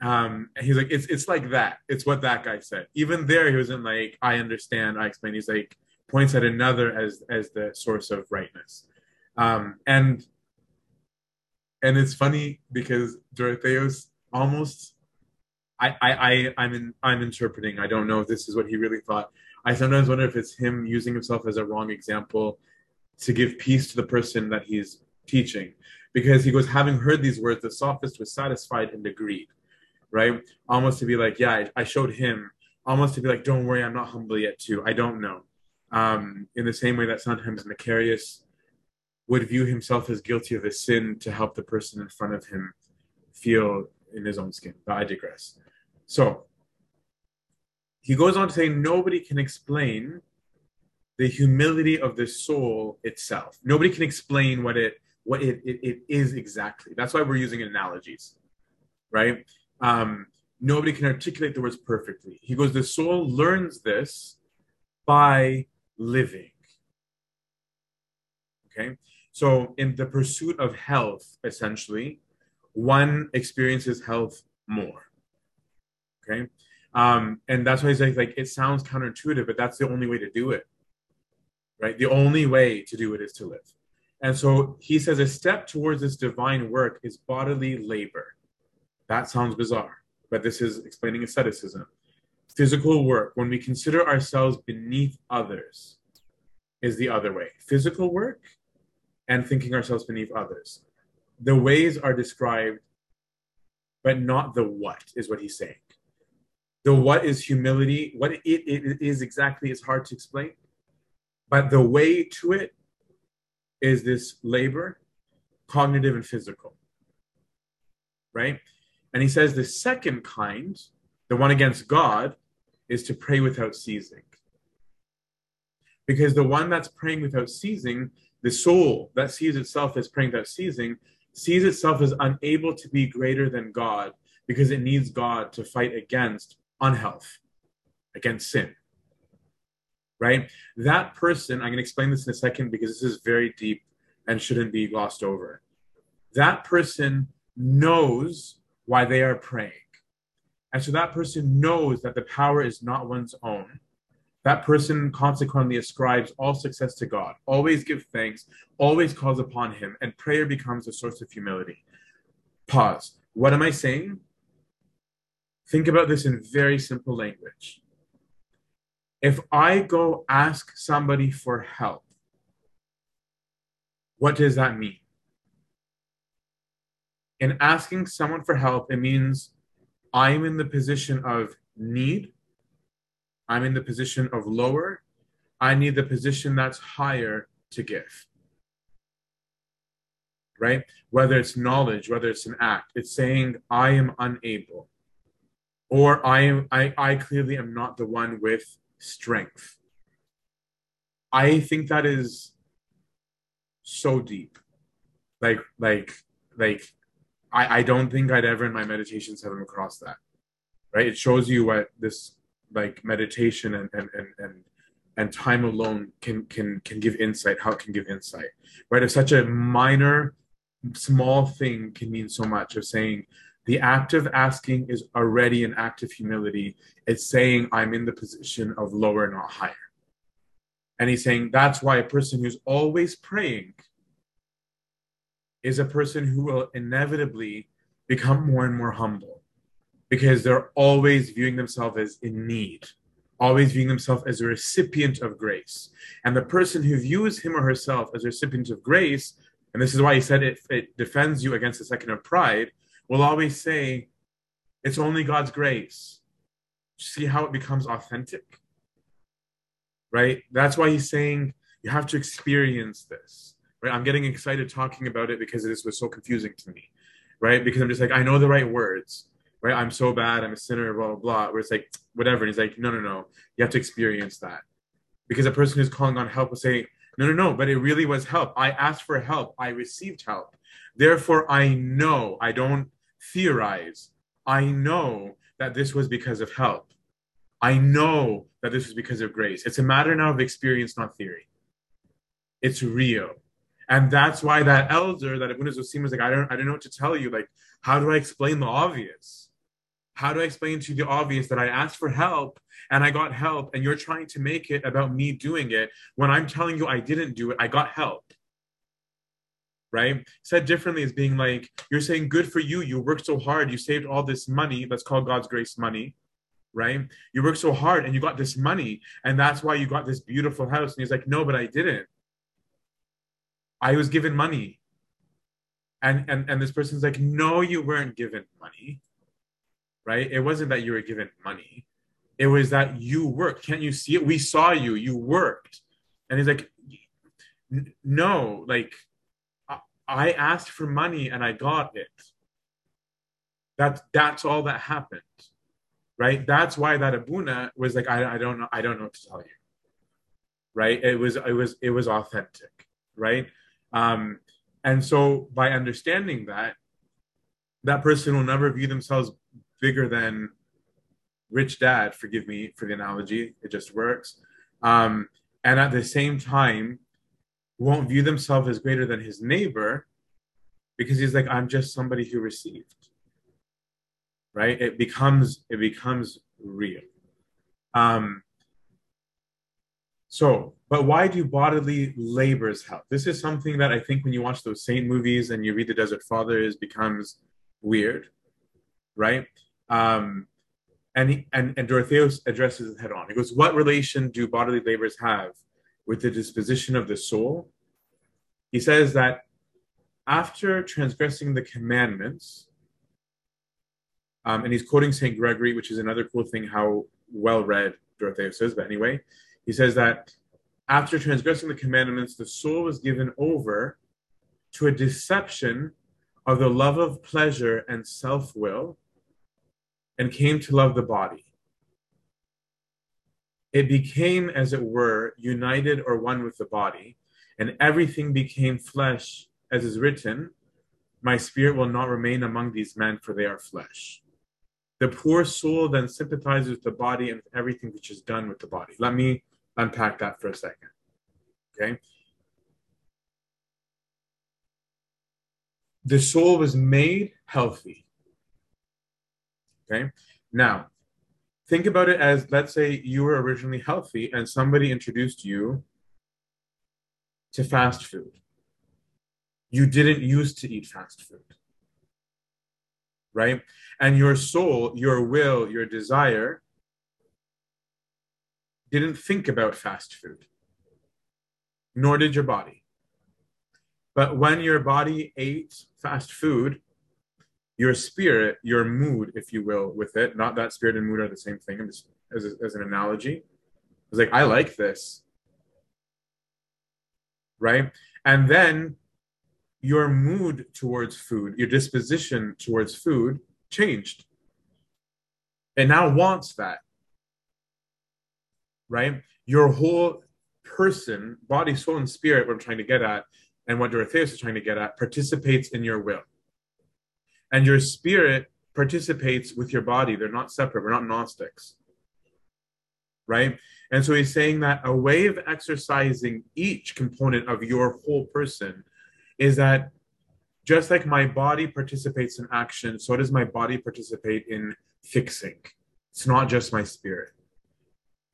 um he's like it's it's like that it's what that guy said even there he wasn't like i understand i explain he's like points at another as as the source of rightness um and and it's funny because dorotheus almost I, I, I, I'm in, I'm interpreting. I don't know if this is what he really thought. I sometimes wonder if it's him using himself as a wrong example to give peace to the person that he's teaching, because he goes, having heard these words, the sophist was satisfied and agreed right? Almost to be like, yeah, I, I showed him. Almost to be like, don't worry, I'm not humble yet too. I don't know. Um, in the same way that sometimes Macarius would view himself as guilty of a sin to help the person in front of him feel in his own skin. But I digress. So he goes on to say, nobody can explain the humility of the soul itself. Nobody can explain what it what it, it, it is exactly. That's why we're using analogies, right? Um, nobody can articulate the words perfectly. He goes, the soul learns this by living. Okay, so in the pursuit of health, essentially, one experiences health more. Okay, um, and that's why he's like, like it sounds counterintuitive, but that's the only way to do it. right? The only way to do it is to live. And so he says a step towards this divine work is bodily labor. That sounds bizarre, but this is explaining asceticism. Physical work, when we consider ourselves beneath others, is the other way. Physical work and thinking ourselves beneath others. The ways are described, but not the what, is what he's saying. The what is humility. What it, it is exactly is hard to explain. But the way to it is this labor, cognitive and physical. Right? And he says the second kind, the one against God, is to pray without ceasing. Because the one that's praying without ceasing, the soul that sees itself as praying without ceasing, sees itself as unable to be greater than God because it needs God to fight against unhealth, against sin right? That person, I'm going to explain this in a second because this is very deep and shouldn't be glossed over. That person knows why they are praying. And so that person knows that the power is not one's own. That person consequently ascribes all success to God, always gives thanks, always calls upon Him, and prayer becomes a source of humility. Pause. What am I saying? Think about this in very simple language if I go ask somebody for help, what does that mean? In asking someone for help, it means I'm in the position of need, I'm in the position of lower, I need the position that's higher to give. Right? Whether it's knowledge, whether it's an act, it's saying, I am unable. Or I am I, I clearly am not the one with strength. I think that is so deep. Like, like, like, I, I don't think I'd ever in my meditations have come across that. Right? It shows you what this like meditation and and and and, and time alone can can can give insight, how it can give insight. Right? If such a minor small thing can mean so much of saying the act of asking is already an act of humility. It's saying, I'm in the position of lower, not higher. And he's saying that's why a person who's always praying is a person who will inevitably become more and more humble because they're always viewing themselves as in need, always viewing themselves as a recipient of grace. And the person who views him or herself as a recipient of grace, and this is why he said it, it defends you against the second of pride, will always say, it's only God's grace. See how it becomes authentic? Right? That's why he's saying you have to experience this. Right? I'm getting excited talking about it because this was so confusing to me. Right? Because I'm just like, I know the right words. Right? I'm so bad, I'm a sinner, blah, blah, blah. Where it's like, whatever. And he's like, no, no, no. You have to experience that. Because a person who's calling on help will say, no, no, no, but it really was help. I asked for help. I received help. Therefore, I know I don't theorize. I know that this was because of help. I know that this was because of grace. It's a matter now of experience, not theory. It's real. And that's why that elder, that Abuna Zosim was like, I don't, I don't know what to tell you. Like, how do I explain the obvious? How do I explain to the obvious that I asked for help and I got help and you're trying to make it about me doing it when I'm telling you I didn't do it, I got help right? Said differently as being like, you're saying, good for you. You worked so hard. You saved all this money. Let's call God's grace money, right? You worked so hard and you got this money. And that's why you got this beautiful house. And he's like, no, but I didn't. I was given money. And, and, and this person's like, no, you weren't given money, right? It wasn't that you were given money. It was that you worked. Can't you see it? We saw you. You worked. And he's like, no, like, I asked for money and I got it. That that's all that happened, right? That's why that Abuna was like, I, I don't know, I don't know what to tell you, right? It was it was it was authentic, right? Um, and so by understanding that, that person will never view themselves bigger than rich dad. Forgive me for the analogy; it just works. Um, and at the same time, won't view themselves as greater than his neighbor because he's like i'm just somebody who received right it becomes it becomes real um so But why do bodily labors help? This is something that I think when you watch those saint movies and you read the Desert Fathers becomes weird, right? Um, and, he, and and Dorotheus addresses it head on. He goes, "What relation do bodily labors have with the disposition of the soul?" He says that after transgressing the commandments, um, and he's quoting Saint Gregory, which is another cool thing how well read Dorotheus is. But anyway, he says that after transgressing the commandments, the soul was given over to a deception of the love of pleasure and self will and came to love the body. It became, as it were, united or one with the body, and everything became flesh, as is written, My spirit will not remain among these men, for they are flesh. The poor soul then sympathizes with the body and with everything which is done with the body. Let me unpack that for a second. Okay. The soul was made healthy. Okay. Now, think about it as let's say you were originally healthy and somebody introduced you to fast food. You didn't used to eat fast food. Right? And your soul, your will, your desire didn't think about fast food, nor did your body. But when your body ate fast food, your spirit, your mood, if you will, with it, not that spirit and mood are the same thing as, as, as an analogy. It's like, I like this. Right? And then your mood towards food, your disposition towards food changed. It now wants that. Right? Your whole person, body, soul, and spirit, what I'm trying to get at, and what Dorotheus is trying to get at, participates in your will and your spirit participates with your body. They're not separate. We're not Gnostics. Right? And so he's saying that a way of exercising each component of your whole person is that just like my body participates in action, so does my body participate in fixing. It's not just my spirit.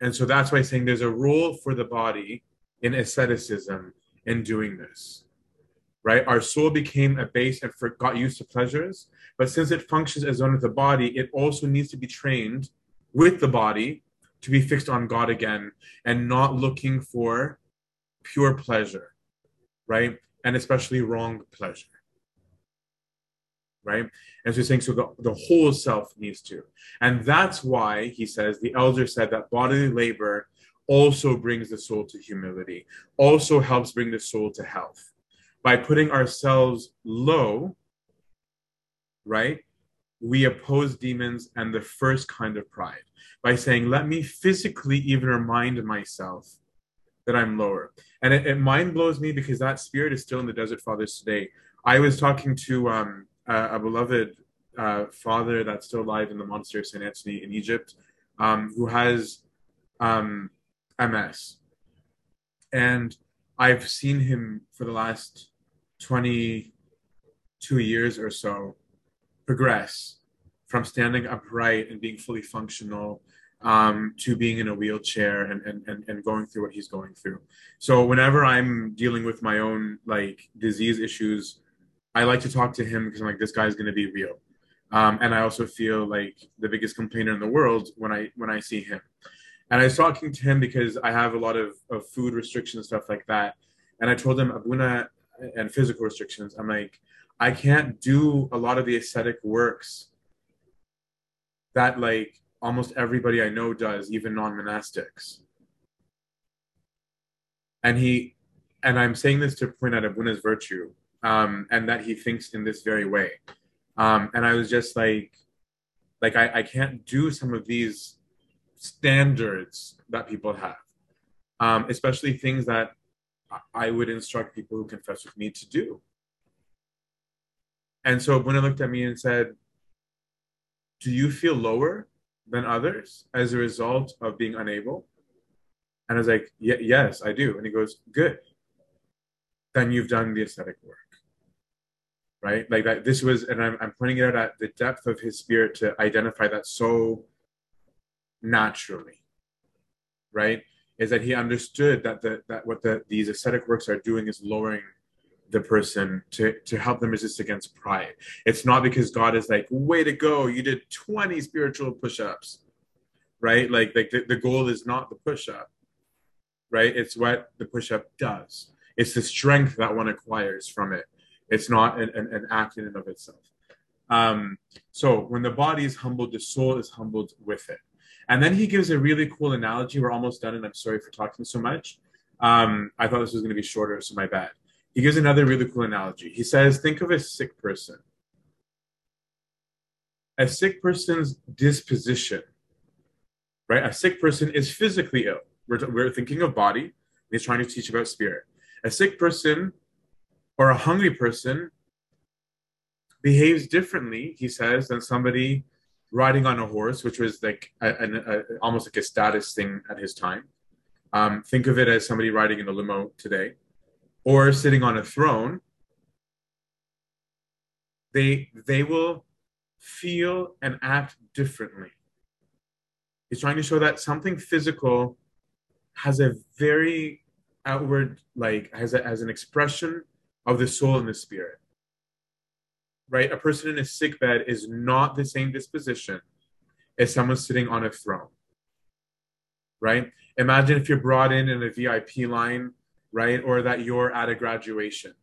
And so that's why he's saying there's a role for the body in asceticism in doing this right? Our soul became a base and got used to pleasures. But since it functions as one with the body, it also needs to be trained with the body to be fixed on God again and not looking for pure pleasure, right? And especially wrong pleasure, right? And so he's saying, so the, the whole self needs to. And that's why he says, the elder said that bodily labor also brings the soul to humility, also helps bring the soul to health by putting ourselves low, right? We oppose demons and the first kind of pride by saying, let me physically even remind myself that I'm lower. And it, it mind blows me because that spirit is still in the Desert Fathers today. I was talking to um, a, a, beloved uh, father that's still alive in the monastery of St. Anthony in Egypt, um, who has um, MS. And I've seen him for the last 22 years or so progress from standing upright and being fully functional um, to being in a wheelchair and, and, and, and going through what he's going through. So whenever I'm dealing with my own like disease issues, I like to talk to him because I'm like, this guy's going to be real. Um, and I also feel like the biggest complainer in the world when I when I see him. And I was talking to him because I have a lot of, of food restrictions stuff like that. And I told him, Abuna, and physical restrictions, I'm like, I can't do a lot of the ascetic works that like almost everybody I know does, even non-monastics. And he, and I'm saying this to point out Abuna's virtue, um, and that he thinks in this very way. Um, and I was just like, like I, I can't do some of these standards that people have, um, especially things that I would instruct people who confess with me to do. And so when I looked at me and said, Do you feel lower than others as a result of being unable? And I was like, Yes, I do. And he goes, Good. Then you've done the ascetic work. Right? Like that, this was, and I'm, I'm pointing it out at the depth of his spirit to identify that so naturally. Right? Is that he understood that the, that what the, these ascetic works are doing is lowering the person to, to help them resist against pride. It's not because God is like, way to go, you did 20 spiritual push-ups, right? Like, like the, the goal is not the push-up, right? It's what the push-up does. It's the strength that one acquires from it. It's not an, an, an act in and of itself. Um, so when the body is humbled, the soul is humbled with it. And then he gives a really cool analogy. We're almost done, and I'm sorry for talking so much. Um, I thought this was going to be shorter, so my bad. He gives another really cool analogy. He says, Think of a sick person. A sick person's disposition, right? A sick person is physically ill. We're, we're thinking of body. He's trying to teach about spirit. A sick person or a hungry person behaves differently, he says, than somebody riding on a horse, which was like a, a, a, almost like a status thing at his time. Um, think of it as somebody riding in a limo today, or sitting on a throne. They they will feel and act differently. He's trying to show that something physical has a very outward, like has a, has an expression of the soul and the spirit right? A person in a sick bed is not the same disposition as someone sitting on a throne, right? Imagine if you're brought in in a VIP line, right? Or that you're at a graduation.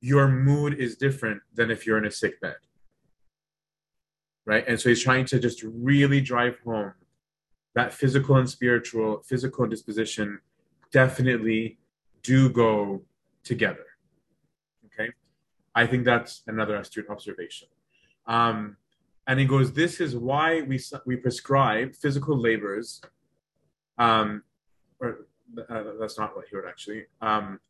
Your mood is different than if you're in a sick bed, right? And so he's trying to just really drive home that physical and spiritual, physical disposition definitely do go together. I think that's another astute observation. Um, and he goes, This is why we, we prescribe physical labors. Um, or uh, that's not what he wrote actually. Um,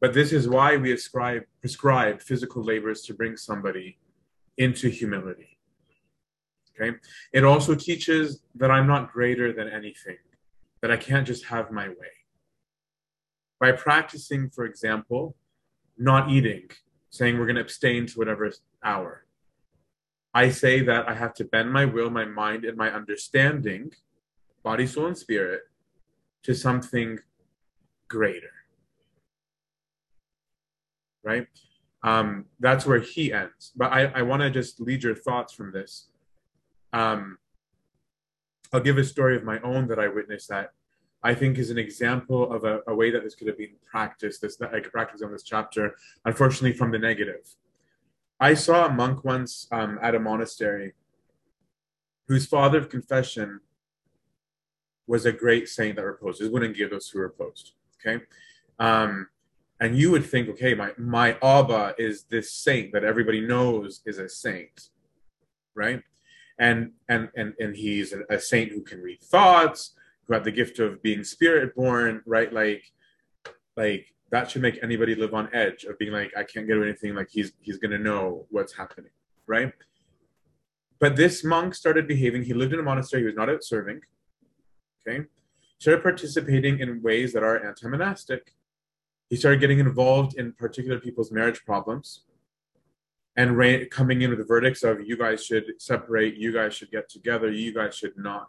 but this is why we ascribe, prescribe physical labors to bring somebody into humility. Okay. It also teaches that I'm not greater than anything, that I can't just have my way. By practicing, for example, not eating saying we're going to abstain to whatever hour. I say that I have to bend my will, my mind, and my understanding, body, soul, and spirit, to something greater. Right? Um, that's where he ends. But I, I want to just lead your thoughts from this. Um, I'll give a story of my own that I witnessed that I think is an example of a, a way that this could have been practiced, this that I could practice on this chapter, unfortunately from the negative. I saw a monk once um, at a monastery whose father of confession was a great saint that reposed. It wouldn't give those who reposed. Okay. Um, and you would think, okay, my, my Abba is this saint that everybody knows is a saint, right? And and and and he's a, a saint who can read thoughts, who have the gift of being spirit born, right? Like, like that should make anybody live on edge of being like, I can't get anything. Like he's he's gonna know what's happening, right? But this monk started behaving. He lived in a monastery. He was not out serving. Okay, started participating in ways that are anti-monastic. He started getting involved in particular people's marriage problems, and ra- coming in with the verdicts of you guys should separate, you guys should get together, you guys should not.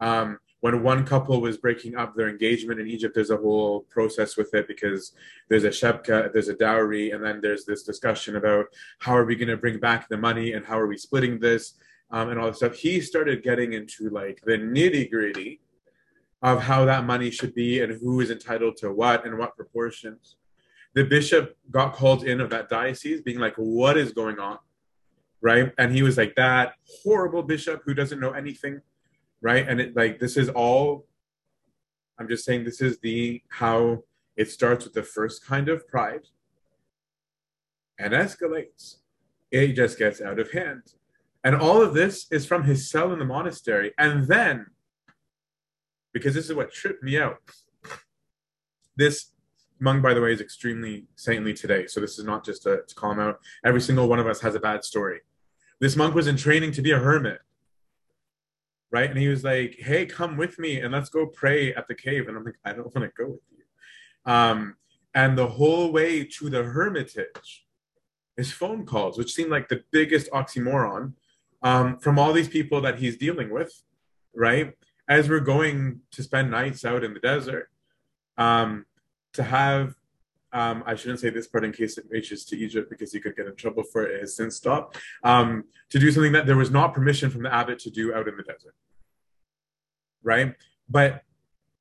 Um, when one couple was breaking up their engagement in Egypt, there's a whole process with it because there's a shebka, there's a dowry, and then there's this discussion about how are we going to bring back the money and how are we splitting this um, and all this stuff. He started getting into like the nitty gritty of how that money should be and who is entitled to what and what proportions. The bishop got called in of that diocese, being like, "What is going on?" Right, and he was like, "That horrible bishop who doesn't know anything." Right? And it like this is all. I'm just saying this is the how it starts with the first kind of pride and escalates. It just gets out of hand. And all of this is from his cell in the monastery. And then, because this is what tripped me out, this monk, by the way, is extremely saintly today. So this is not just to, to call him out. Every single one of us has a bad story. This monk was in training to be a hermit right? And he was like, "Hey, come with me and let's go pray at the cave." And I'm like, "I don't (laughs) want to go with you." Um, and the whole way to the hermitage is phone calls, which seemed like the biggest oxymoron um, from all these people that he's dealing with, right? as we're going to spend nights out in the desert, um, to have um, I shouldn't say this part in case it reaches to Egypt because he could get in trouble for it. it has since stopped. Um, to do something that there was not permission from the abbot to do out in the desert. Right? But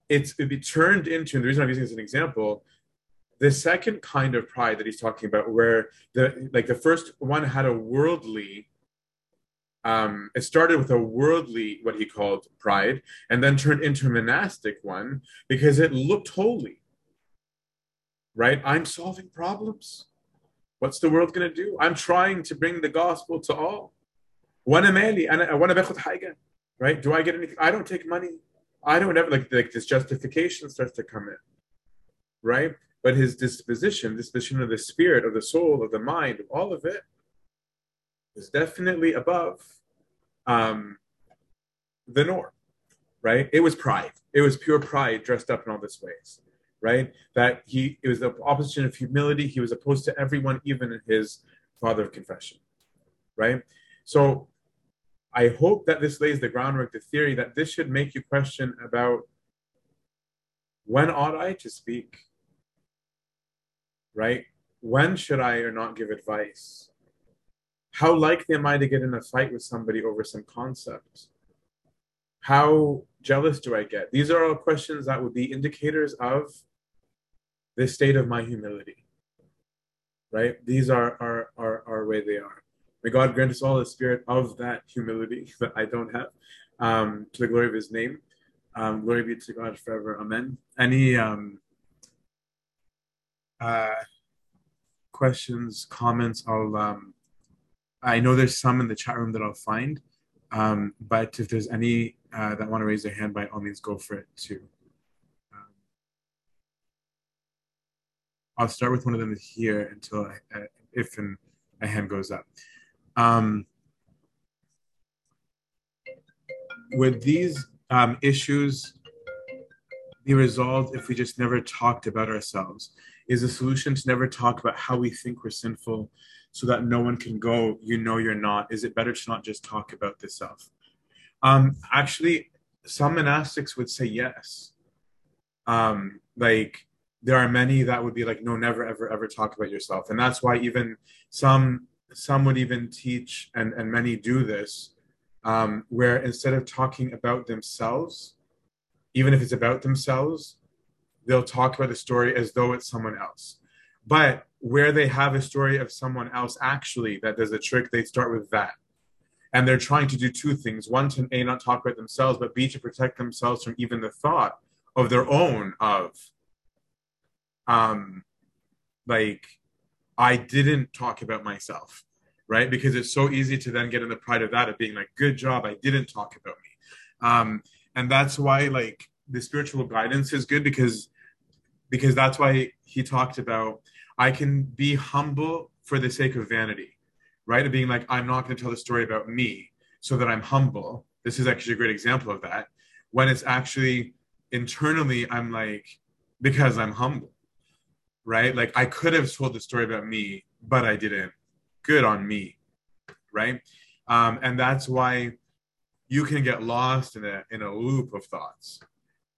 it's it turned into, and the reason I'm using this as an example, the second kind of pride that he's talking about, where the like the first one had a worldly um, it started with a worldly, what he called pride, and then turned into a monastic one because it looked holy. Right? I'm solving problems. What's the world going to do? I'm trying to bring the gospel to all. Right? Do I get anything? I don't take money. I don't ever like, like this justification starts to come in. Right? But his disposition, disposition of the spirit, of the soul, of the mind, all of it, is definitely above um, the norm, right? It was pride. It was pure pride dressed up in all these ways, right? That he, it was the opposition of humility. He was opposed to everyone, even his father of confession, right? So I hope that this lays the groundwork, the theory that this should make you question about when ought I to speak, right? When should I or not give advice? How likely am I to get in a fight with somebody over some concept? How jealous do I get? These are all questions that would be indicators of the state of my humility. Right? These are are are, are where they are. May God grant us all the spirit of that humility (laughs) that I don't have, um, to the glory of His name. Um, glory be to God forever. Amen. Any um, uh, questions, comments? I'll um, I know there's some in the chat room that I'll find, um, but if there's any uh, that want to raise their hand, by all means, go for it too. Um, I'll start with one of them here until I, uh, if and a hand goes up. Um, would these um, issues be resolved if we just never talked about ourselves? Is the solution to never talk about how we think we're sinful, so that no one can go, you know, you're not? Is it better to not just talk about this self? Um, actually, some monastics would say yes. Um, like there are many that would be like, no, never, ever, ever talk about yourself, and that's why even some some would even teach, and and many do this, um, where instead of talking about themselves, even if it's about themselves, they'll talk about the story as though it's someone else. But where they have a story of someone else actually that does a trick, they start with that. And they're trying to do two things. One, to A, not talk about themselves, but B, to protect themselves from even the thought of their own of um like I didn't talk about myself, right? Because it's so easy to then get in the pride of that of being like, good job, I didn't talk about me. Um, and that's why like the spiritual guidance is good because because that's why he talked about I can be humble for the sake of vanity, right? Of being like, I'm not going to tell the story about me so that I'm humble. This is actually a great example of that. When it's actually internally, I'm like, because I'm humble, right? Like I could have told the story about me, but I didn't. Good on me, right? Um, and that's why you can get lost in a in a loop of thoughts,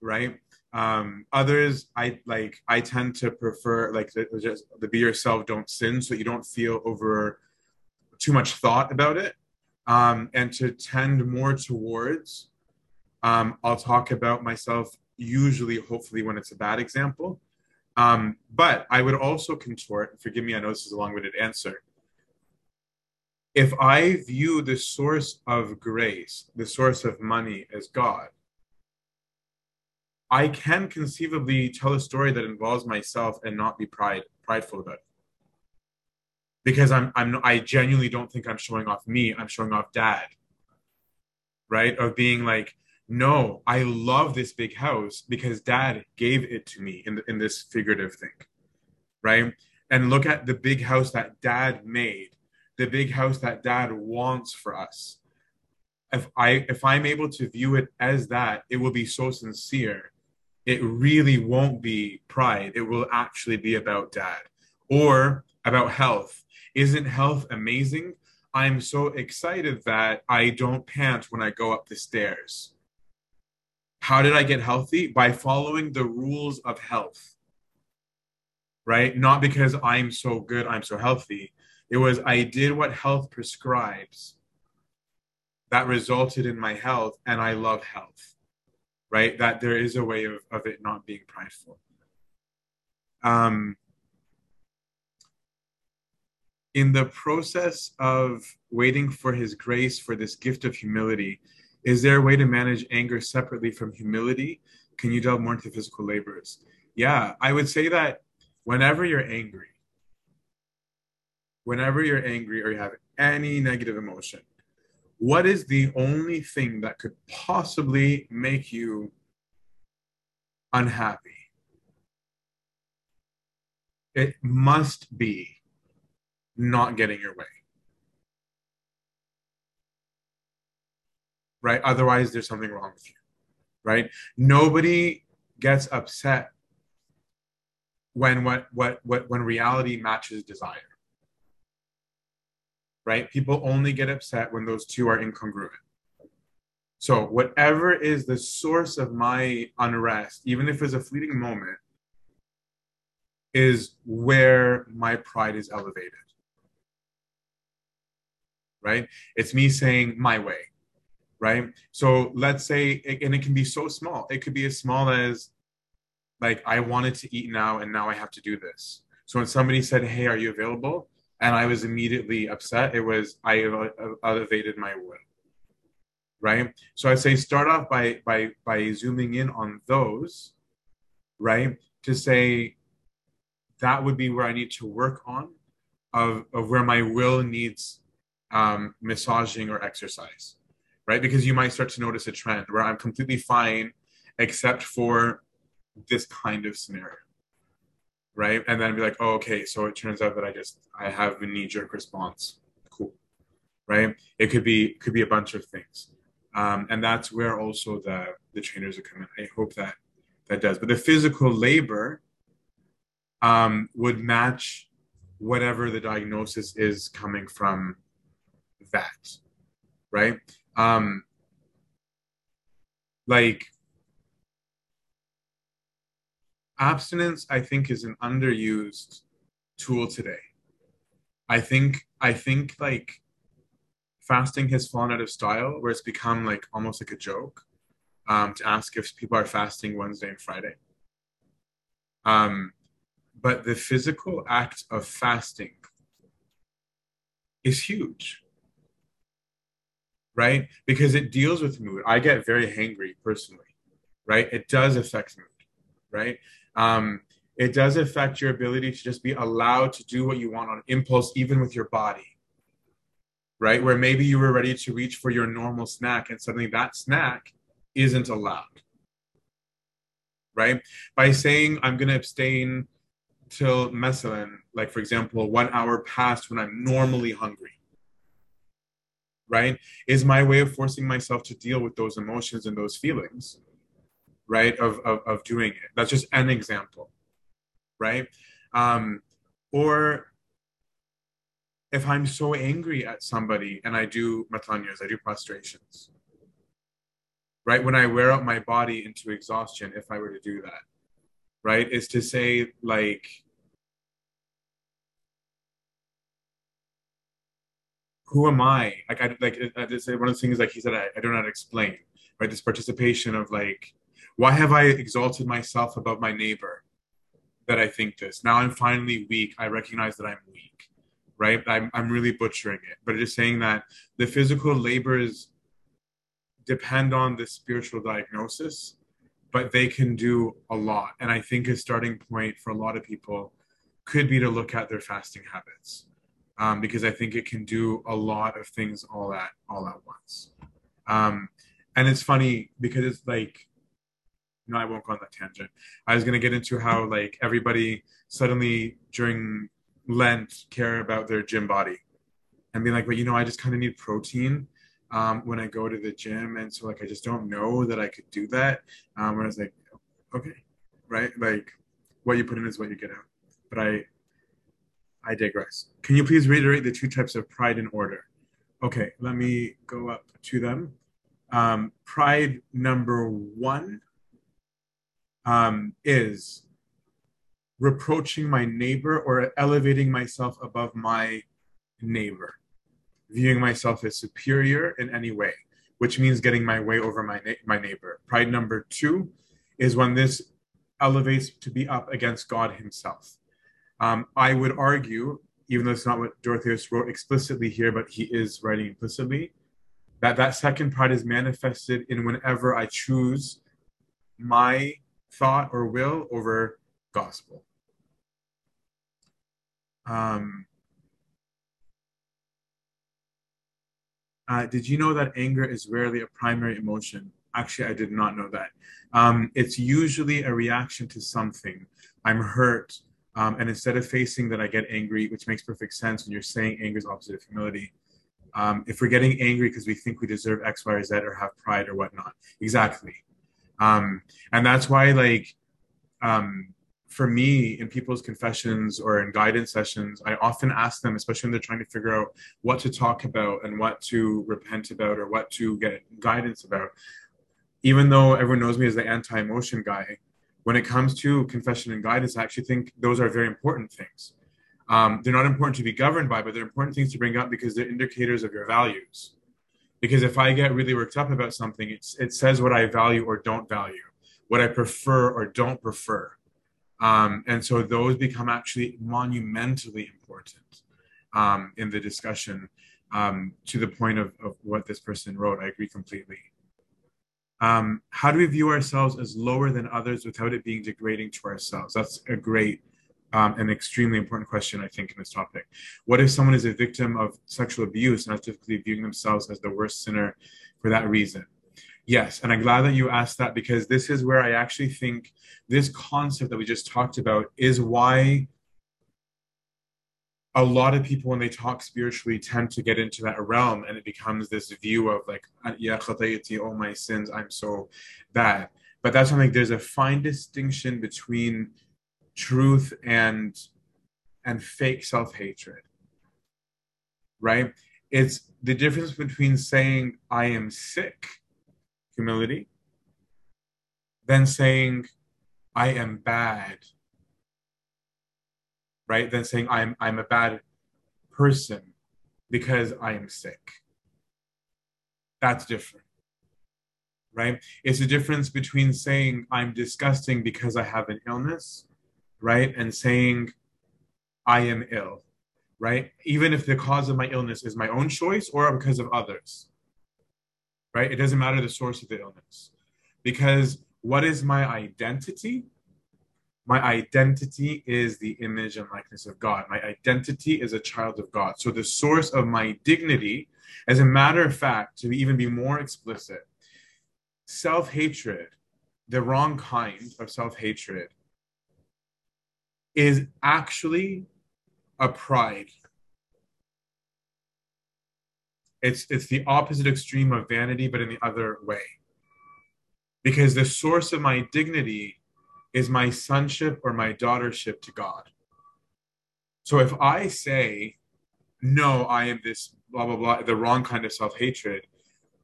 right? Um, others, I like. I tend to prefer like the, just the be yourself, don't sin, so you don't feel over too much thought about it, um, and to tend more towards. Um, I'll talk about myself usually, hopefully, when it's a bad example. Um, but I would also contort. Forgive me, I know this is a long-winded answer. If I view the source of grace, the source of money, as God, I can conceivably tell a story that involves myself and not be pride prideful about it. Because I'm I'm I genuinely don't think I'm showing off me, I'm showing off dad. Right? Of being like, no, I love this big house because dad gave it to me in, in this figurative thing. Right? And look at the big house that dad made, the big house that dad wants for us. If I if I'm able to view it as that, it will be so sincere it really won't be pride. It will actually be about dad or about health. Isn't health amazing? I'm so excited that I don't pant when I go up the stairs. how did I get healthy? By following the rules of health. Right? Not because I'm so good, I'm so healthy. It was I did what health prescribes that resulted in my health, and I love health. Right? That there is a way of, of it not being prideful. Um, in the process of waiting for his grace for this gift of humility, is there a way to manage anger separately from humility? Can you delve more into physical labors? Yeah, I would say that whenever you're angry, whenever you're angry or you have any negative emotion, what is the only thing that could possibly make you unhappy? It must be not getting your way. right? Otherwise, there's something wrong with you, right? Nobody gets upset when what what what when reality matches desire, right? People only get upset when those two are incongruent. So whatever is the source of my unrest, even if it's a fleeting moment, is where my pride is elevated. Right? It's me saying my way right? So let's say, and it can be so small. It could be as small as, like, I wanted to eat now, and now I have to do this. So when somebody said, "Hey, are you available?" and I was immediately upset, it was I uh, elevated my will, right? So I'd say start off by by by zooming in on those, right? To say that would be where I need to work on, of of where my will needs um, massaging or exercise right? Because you might start to notice a trend where I'm completely fine except for this kind of scenario, right? And then be like, oh, okay, so it turns out that I just I have a knee jerk response. Cool, right? It could be could be a bunch of things, um, and that's where also the the trainers are coming. I hope that that does. But the physical labor um, would match whatever the diagnosis is coming from that, right? Um, like abstinence, I think, is an underused tool today. I think I think like fasting has fallen out of style where it's become like almost like a joke um, to ask if people are fasting Wednesday and Friday. Um, but the physical act of fasting is huge right? Because it deals with mood. I get very hangry personally, right? It does affect mood, right? Um, it does affect your ability to just be allowed to do what you want on impulse, even with your body, right? Where maybe you were ready to reach for your normal snack and suddenly that snack isn't allowed, right? By saying, I'm going to abstain till mescaline, like for example, one hour past when I'm normally hungry right is my way of forcing myself to deal with those emotions and those feelings right of of, of doing it. That's just an example right? Um or if i'm so angry at somebody and i do metanias i do prostrations right? When i wear out my body into exhaustion if i were to do that right is to say like who am I? Like, I like say, one of the things like he said, I, I don't know how to explain, right? This participation of like, why have I exalted myself above my neighbor? That I think this. Now I'm finally weak. I recognize that I'm weak, right? I'm I'm really butchering it, but it is saying that the physical labors depend on the spiritual diagnosis, but they can do a lot. And I think a starting point for a lot of people could be to look at their fasting habits um, because I think it can do a lot of things all at all at once. Um, and it's funny because it's like, no, I won't go on that tangent. I was gonna get into how like everybody suddenly during Lent care about their gym body, and be like, but you know, I just kind of need protein um, when I go to the gym, and so like I just don't know that I could do that. Um, where I was like, okay, right, like what you put in is what you get out. But I I digress. Can you please reiterate the two types of pride in order? Okay, let me go up to them. Um, pride number one um, is reproaching my neighbor or elevating myself above my neighbor, viewing myself as superior in any way, which means getting my way over my, na- my neighbor. Pride number two is when this elevates to be up against God Himself. Um, I would argue, even though it's not what Dorotheus wrote explicitly here, but he is writing implicitly, that that second pride is manifested in whenever I choose my thought or will over gospel. Um, uh, did you know that anger is rarely a primary emotion? Actually, I did not know that. Um, it's usually a reaction to something. I'm hurt. Um, and instead of facing that, I get angry, which makes perfect sense when you're saying anger is opposite of humility. Um, if we're getting angry because we think we deserve X, Y, or Z or have pride or whatnot. Exactly. Um, and that's why, like, um, for me in people's confessions or in guidance sessions, I often ask them, especially when they're trying to figure out what to talk about and what to repent about or what to get guidance about. Even though everyone knows me as the anti emotion guy, when it comes to confession and guidance, I actually think those are very important things. Um, they're not important to be governed by, but they're important things to bring up because they're indicators of your values. Because if I get really worked up about something, it says what I value or don't value, what I prefer or don't prefer. Um, and so those become actually monumentally important um, in the discussion um, to the point of, of what this person wrote. I agree completely. Um, how do we view ourselves as lower than others without it being degrading to ourselves? That's a great um, an extremely important question, I think, in this topic. What if someone is a victim of sexual abuse and is typically viewing themselves as the worst sinner for that reason? Yes, and I'm glad that you asked that because this is where I actually think this concept that we just talked about is why a lot of people when they talk spiritually tend to get into that realm and it becomes this view of like oh my sins i'm so bad. But that's something there's a fine distinction between truth and and fake self-hatred. Right? It's the difference between saying i am sick humility than saying i am bad right than saying i'm i'm a bad person because i am sick that's different right it's a difference between saying i'm disgusting because i have an illness right? And saying, I am ill, right? Even if the cause of my illness is my own choice or because of others, right? It doesn't matter the source of the illness. Because what is my identity? My identity is the image and likeness of God. My identity is a child of God. So the source of my dignity, as a matter of fact, to even be more explicit, self hatred, the wrong kind of self hatred, is actually a pride. It's it's the opposite extreme of vanity, but in the other way. Because the source of my dignity is my sonship or my daughtership to God. So if I say, no, I am this blah blah blah, the wrong kind of self-hatred,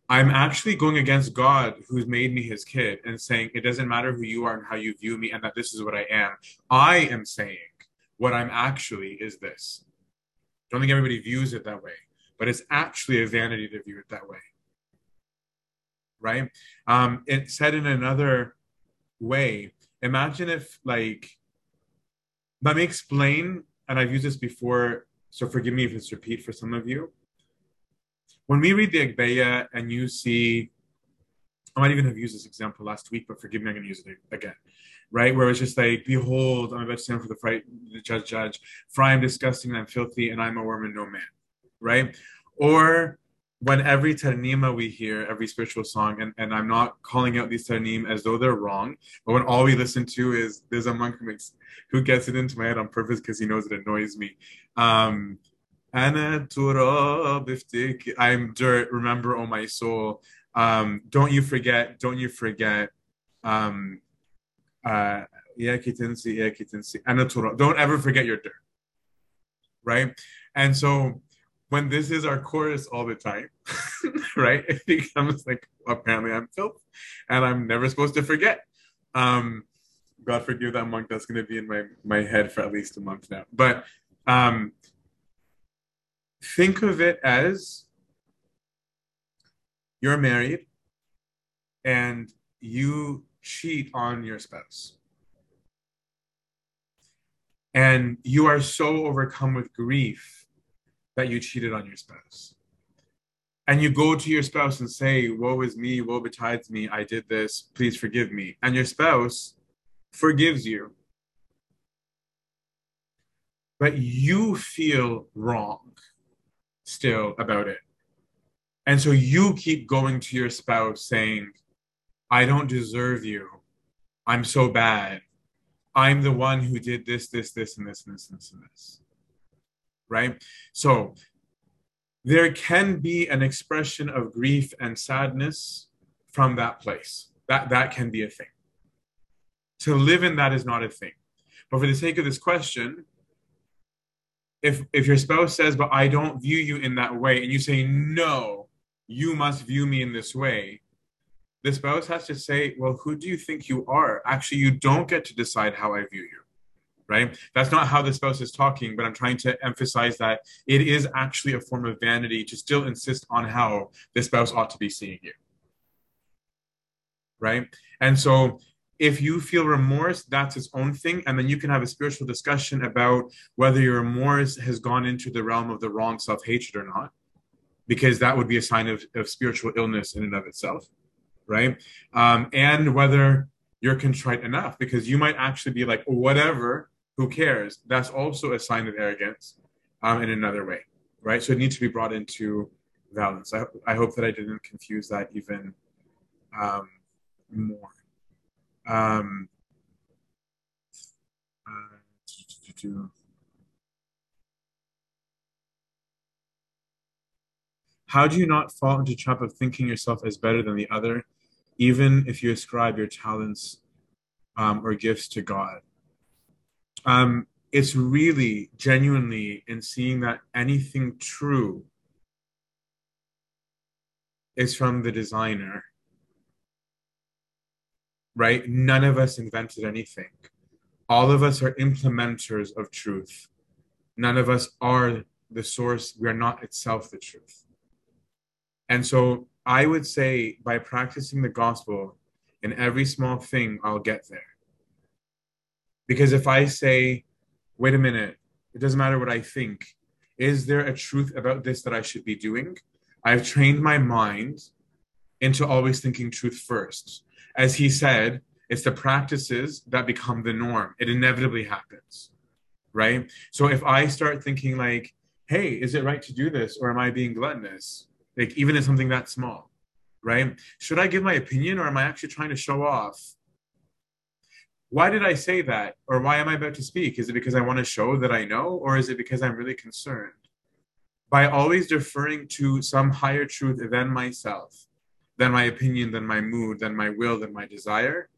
I'm actually going against God who's made me his kid and saying it doesn't matter who you are and how you view me and that this is what I am. I am saying what I'm actually is this. Don't think everybody views it that way, but it's actually a vanity to view it that way. Right? Um, it said in another way, imagine if like let me explain, and I've used this before, so forgive me if it's repeat for some of you when we read the Agpeya and you see, I might even have used this example last week, but forgive me, I'm going to use it again. Right, where it's just like, behold, I'm about to stand for the, fright, the judge, judge, for I am disgusting and I'm filthy and I'm a worm and no man. Right, or when every tarnima we hear, every spiritual song, and, and I'm not calling out these tarnim as though they're wrong, but when all we listen to is there's a monk who gets it into my head on purpose because he knows it annoys me. Um, I'm dirt. Remember, oh my soul. Um, don't you forget. Don't you forget. Um, uh, don't ever forget your dirt. Right, and so when this is our chorus all the time, (laughs) right? (laughs) It becomes like apparently I'm filth and I'm never supposed to forget. Um, God forgive that monk. That's going to be in my my head for at least a month now. But um, think of it as you're married and you cheat on your spouse. And you are so overcome with grief that you cheated on your spouse. And you go to your spouse and say, Woe is me, woe betides me, I did this, please forgive me. And your spouse forgives you. But you feel wrong still about it. And so you keep going to your spouse saying, I don't deserve you. I'm so bad. I'm the one who did this, this, this, and this, and this, and this, and this. Right? So there can be an expression of grief and sadness from that place. That that can be a thing. To live in that is not a thing. But for the sake of this question, if if your spouse says, "But I don't view you in that way," and you say, "No, you must view me in this way," the spouse has to say, Well, who do you think you are? Actually, you don't get to decide how I view you. Right? That's not how the spouse is talking, but I'm trying to emphasize that it is actually a form of vanity to still insist on how the spouse ought to be seeing you. Right? And so if you feel remorse, that's its own thing. And then you can have a spiritual discussion about whether your remorse has gone into the realm of the wrong self hatred or not, because that would be a sign of, of spiritual illness in and of itself right? Um, and whether you're contrite enough, because you might actually be like, whatever, who cares? That's also a sign of arrogance um, in another way, right? So it needs to be brought into balance. I, I hope that I didn't confuse that even um, more. Um, How do you not fall into trap of thinking yourself as better than the other, even if you ascribe your talents um, or gifts to God? Um, it's really genuinely in seeing that anything true is from the designer, right? None of us invented anything. All of us are implementers of truth. None of us are the source. We are not itself the truth. And so I would say by practicing the gospel in every small thing, I'll get there. Because if I say, wait a minute, it doesn't matter what I think, is there a truth about this that I should be doing? I've trained my mind into always thinking truth first. As he said, it's the practices that become the norm. It inevitably happens, right? So if I start thinking, like, hey, is it right to do this or am I being gluttonous? like even in something that small right should i give my opinion or am i actually trying to show off why did i say that or why am i about to speak is it because i want to show that i know or is it because i'm really concerned by always deferring to some higher truth than myself than my opinion than my mood than my will than my desire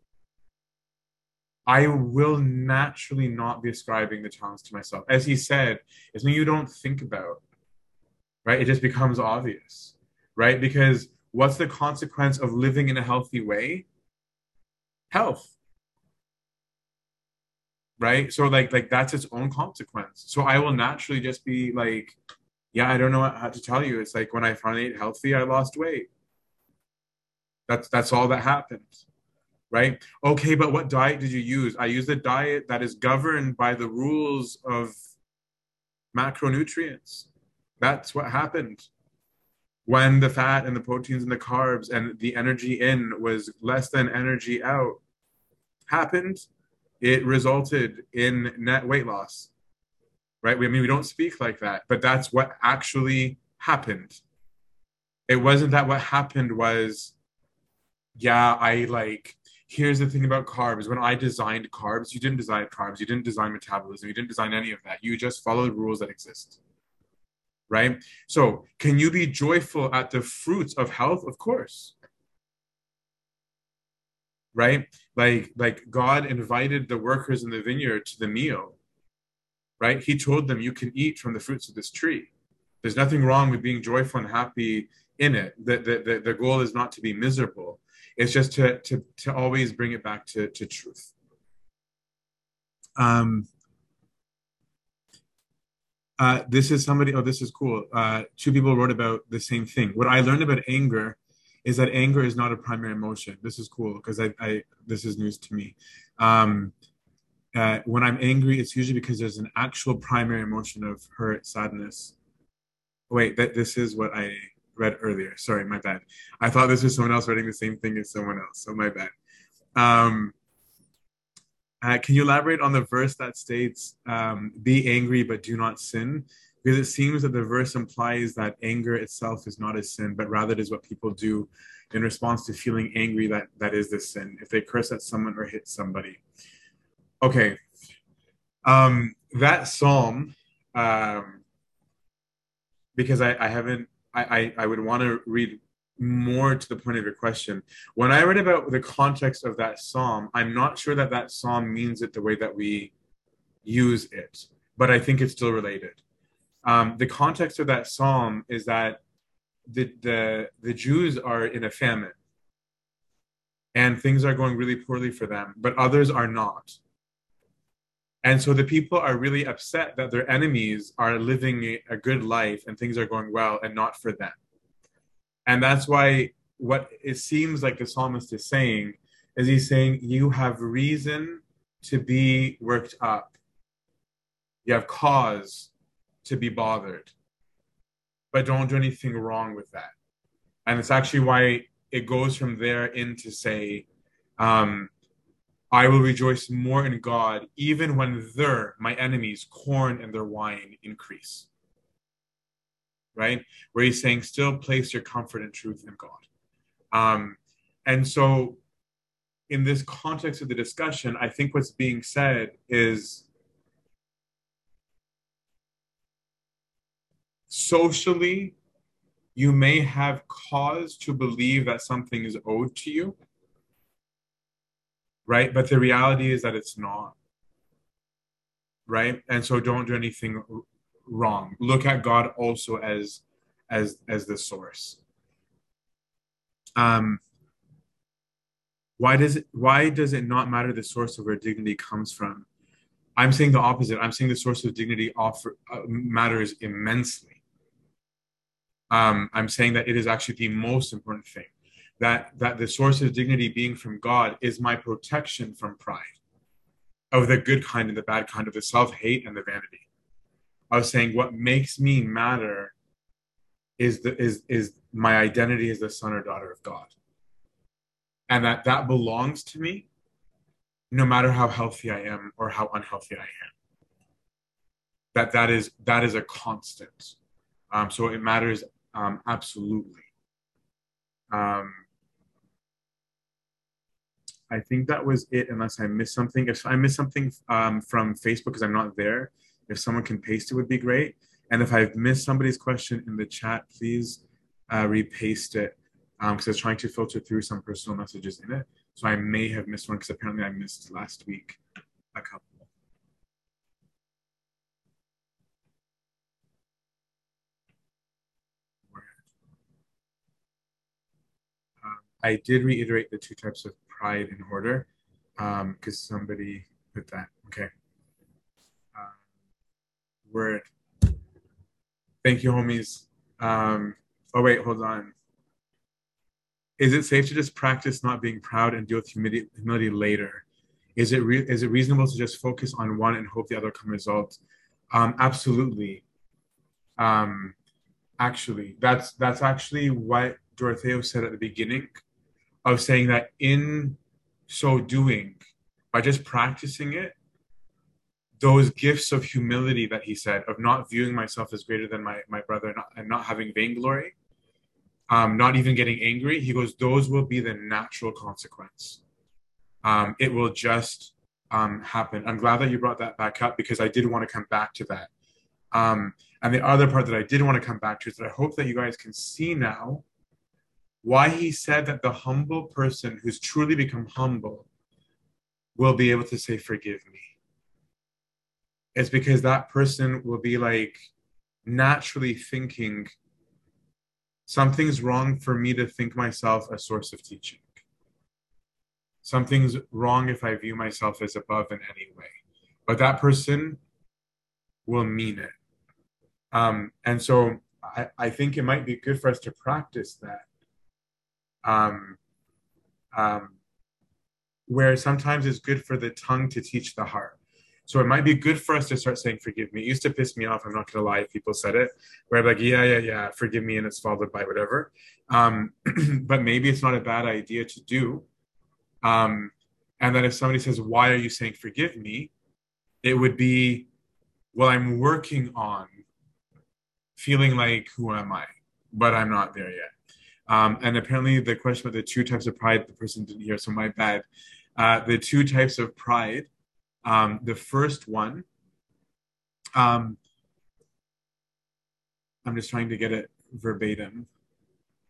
I will naturally not be ascribing the talents to myself. As he said, it's when you don't think about right? It just becomes obvious, right? Because what's the consequence of living in a healthy way? Health. Right? So like like that's its own consequence. So I will naturally just be like, yeah, I don't know how to tell you. It's like when I finally ate healthy, I lost weight. That's that's all that happened. Right? Okay, but what diet did you use? I used a diet that is governed by the rules of macronutrients that's what happened when the fat and the proteins and the carbs and the energy in was less than energy out happened it resulted in net weight loss right we, i mean we don't speak like that but that's what actually happened it wasn't that what happened was yeah i like here's the thing about carbs when i designed carbs you didn't design carbs you didn't design metabolism you didn't design any of that you just followed rules that exist right? So, can you be joyful at the fruits of health? Of course. Right? Like like God invited the workers in the vineyard to the meal. Right? He told them you can eat from the fruits of this tree. There's nothing wrong with being joyful and happy in it. The, the, the, the goal is not to be miserable. It's just to, to, to always bring it back to, to truth. Um, uh, this is somebody, oh, this is cool. Uh, two people wrote about the same thing. What I learned about anger is that anger is not a primary emotion. This is cool because I, I, this is news to me. Um, uh, when I'm angry, it's usually because there's an actual primary emotion of hurt, sadness. Wait, that this is what I read earlier. Sorry, my bad. I thought this was someone else writing the same thing as someone else. So my bad. Um, uh, can you elaborate on the verse that states, um, "Be angry, but do not sin"? Because it seems that the verse implies that anger itself is not a sin, but rather it is what people do in response to feeling angry that that is the sin. If they curse at someone or hit somebody. Okay, um, that psalm, um, because I, I haven't, I, I, I would want to read more to the point of your question. When I read about the context of that psalm, I'm not sure that that psalm means it the way that we use it, but I think it's still related. Um, the context of that psalm is that the, the, the Jews are in a famine and things are going really poorly for them, but others are not. And so the people are really upset that their enemies are living a, good life and things are going well and not for them. And that's why what it seems like the psalmist is saying is he's saying, You have reason to be worked up, you have cause to be bothered, but don't do anything wrong with that. And it's actually why it goes from there into say, um, I will rejoice more in God, even when their, my enemies, corn and their wine increase right? Where he's saying, still place your comfort and truth in God. Um, and so, in this context of the discussion, I think what's being said is socially, you may have cause to believe that something is owed to you, right? But the reality is that it's not, right? And so, don't do anything wrong. Look at God also as as as the source. Um, why does it why does it not matter the source of where dignity comes from? I'm saying the opposite. I'm saying the source of dignity offer, uh, matters immensely. Um, I'm saying that it is actually the most important thing. That that the source of dignity being from God is my protection from pride, of the good kind and the bad kind, of the self hate and the vanity. I was saying what makes me matter is the is is my identity as the son or daughter of God. And that that belongs to me no matter how healthy I am or how unhealthy I am. That that is that is a constant. Um, so it matters um, absolutely. Um, I think that was it, unless I missed something. If I missed something um, from Facebook because I'm not there, if someone can paste it would be great. And if I've missed somebody's question in the chat, please uh, repaste it because um, I was trying to filter through some personal messages in it. So I may have missed one because apparently I missed last week a couple. Um, I did reiterate the two types of pride in order because um, somebody put that. Okay word. Thank you, homies. Um, oh, wait, hold on. Is it safe to just practice not being proud and deal with humility, humility later? Is it, re- is it reasonable to just focus on one and hope the other can result? Um, absolutely. Um, actually, that's that's actually what Dorotheo said at the beginning of saying that in so doing, by just practicing it, those gifts of humility that he said, of not viewing myself as greater than my, my brother and not, and not having vainglory, um, not even getting angry, he goes, those will be the natural consequence. Um, it will just um, happen. I'm glad that you brought that back up because I did want to come back to that. Um, and the other part that I did want to come back to is that I hope that you guys can see now why he said that the humble person who's truly become humble will be able to say, Forgive me it's because that person will be like naturally thinking something's wrong for me to think myself a source of teaching. Something's wrong if I view myself as above in any way. But that person will mean it. Um, and so I, I think it might be good for us to practice that. Um, um, where sometimes it's good for the tongue to teach the heart. So it might be good for us to start saying, forgive me. It used to piss me off. I'm not going to lie if people said it, where I'm like, yeah, yeah, yeah, forgive me. And it's followed by whatever. Um, (clears throat) but maybe it's not a bad idea to do. Um, and then if somebody says, why are you saying forgive me? It would be, well, I'm working on feeling like, who am I? But I'm not there yet. Um, and apparently, the question about the two types of pride, the person didn't hear, so my bad. Uh, the two types of pride. Um, the first one, um, I'm just trying to get it verbatim,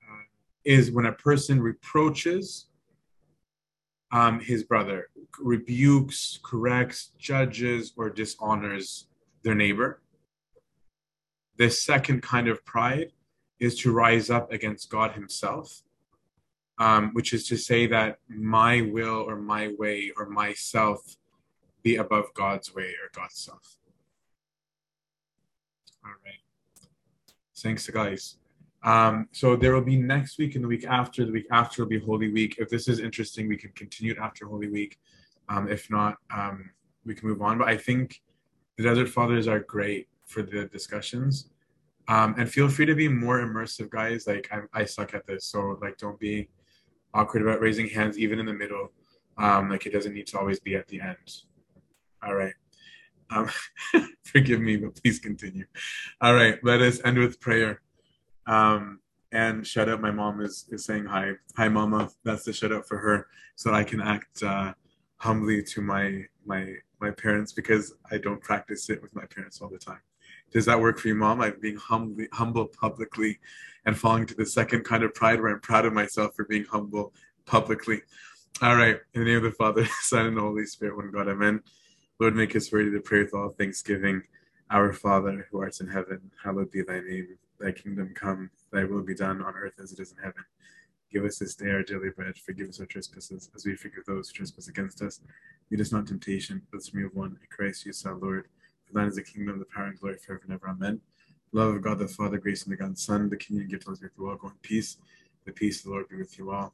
uh, is when a person reproaches um, his brother, rebukes, corrects, judges, or dishonors their neighbor. The second kind of pride is to rise up against God Himself, um, which is to say that my will or my way or myself be above God's way or God's self. All right. Thanks, guys. Um, so there will be next week and the week after. The week after will be Holy Week. If this is interesting, we can continue it after Holy Week. Um, if not, um, we can move on. But I think the Desert Fathers are great for the discussions. Um, and feel free to be more immersive, guys. Like I, I suck at this, so like don't be awkward about raising hands, even in the middle. Um, like it doesn't need to always be at the end. All right. Um, (laughs) forgive me, but please continue. All right, let us end with prayer. Um, and shout out, my mom is, is saying hi. Hi, mama. That's the shout out for her, so I can act uh, humbly to my my my parents because I don't practice it with my parents all the time. Does that work for you, mom? I'm being humbly humble publicly and falling to the second kind of pride where I'm proud of myself for being humble publicly. All right. In the name of the Father, (laughs) Son, and the Holy Spirit, one God, amen. Lord, make us ready to pray with all thanksgiving. Our Father, who art in heaven, hallowed be thy name. Thy kingdom come, thy will be done on earth as it is in heaven. Give us this day our daily bread. Forgive us our trespasses, as we forgive those who trespass against us. Lead us not temptation, but from you one, in Christ Jesus our Lord. For thine is the kingdom, the power, and glory forever and ever. Amen. Love of God the Father, grace and the God the Son, the King and gift of with you all. Go in peace. The peace of the Lord be with you all.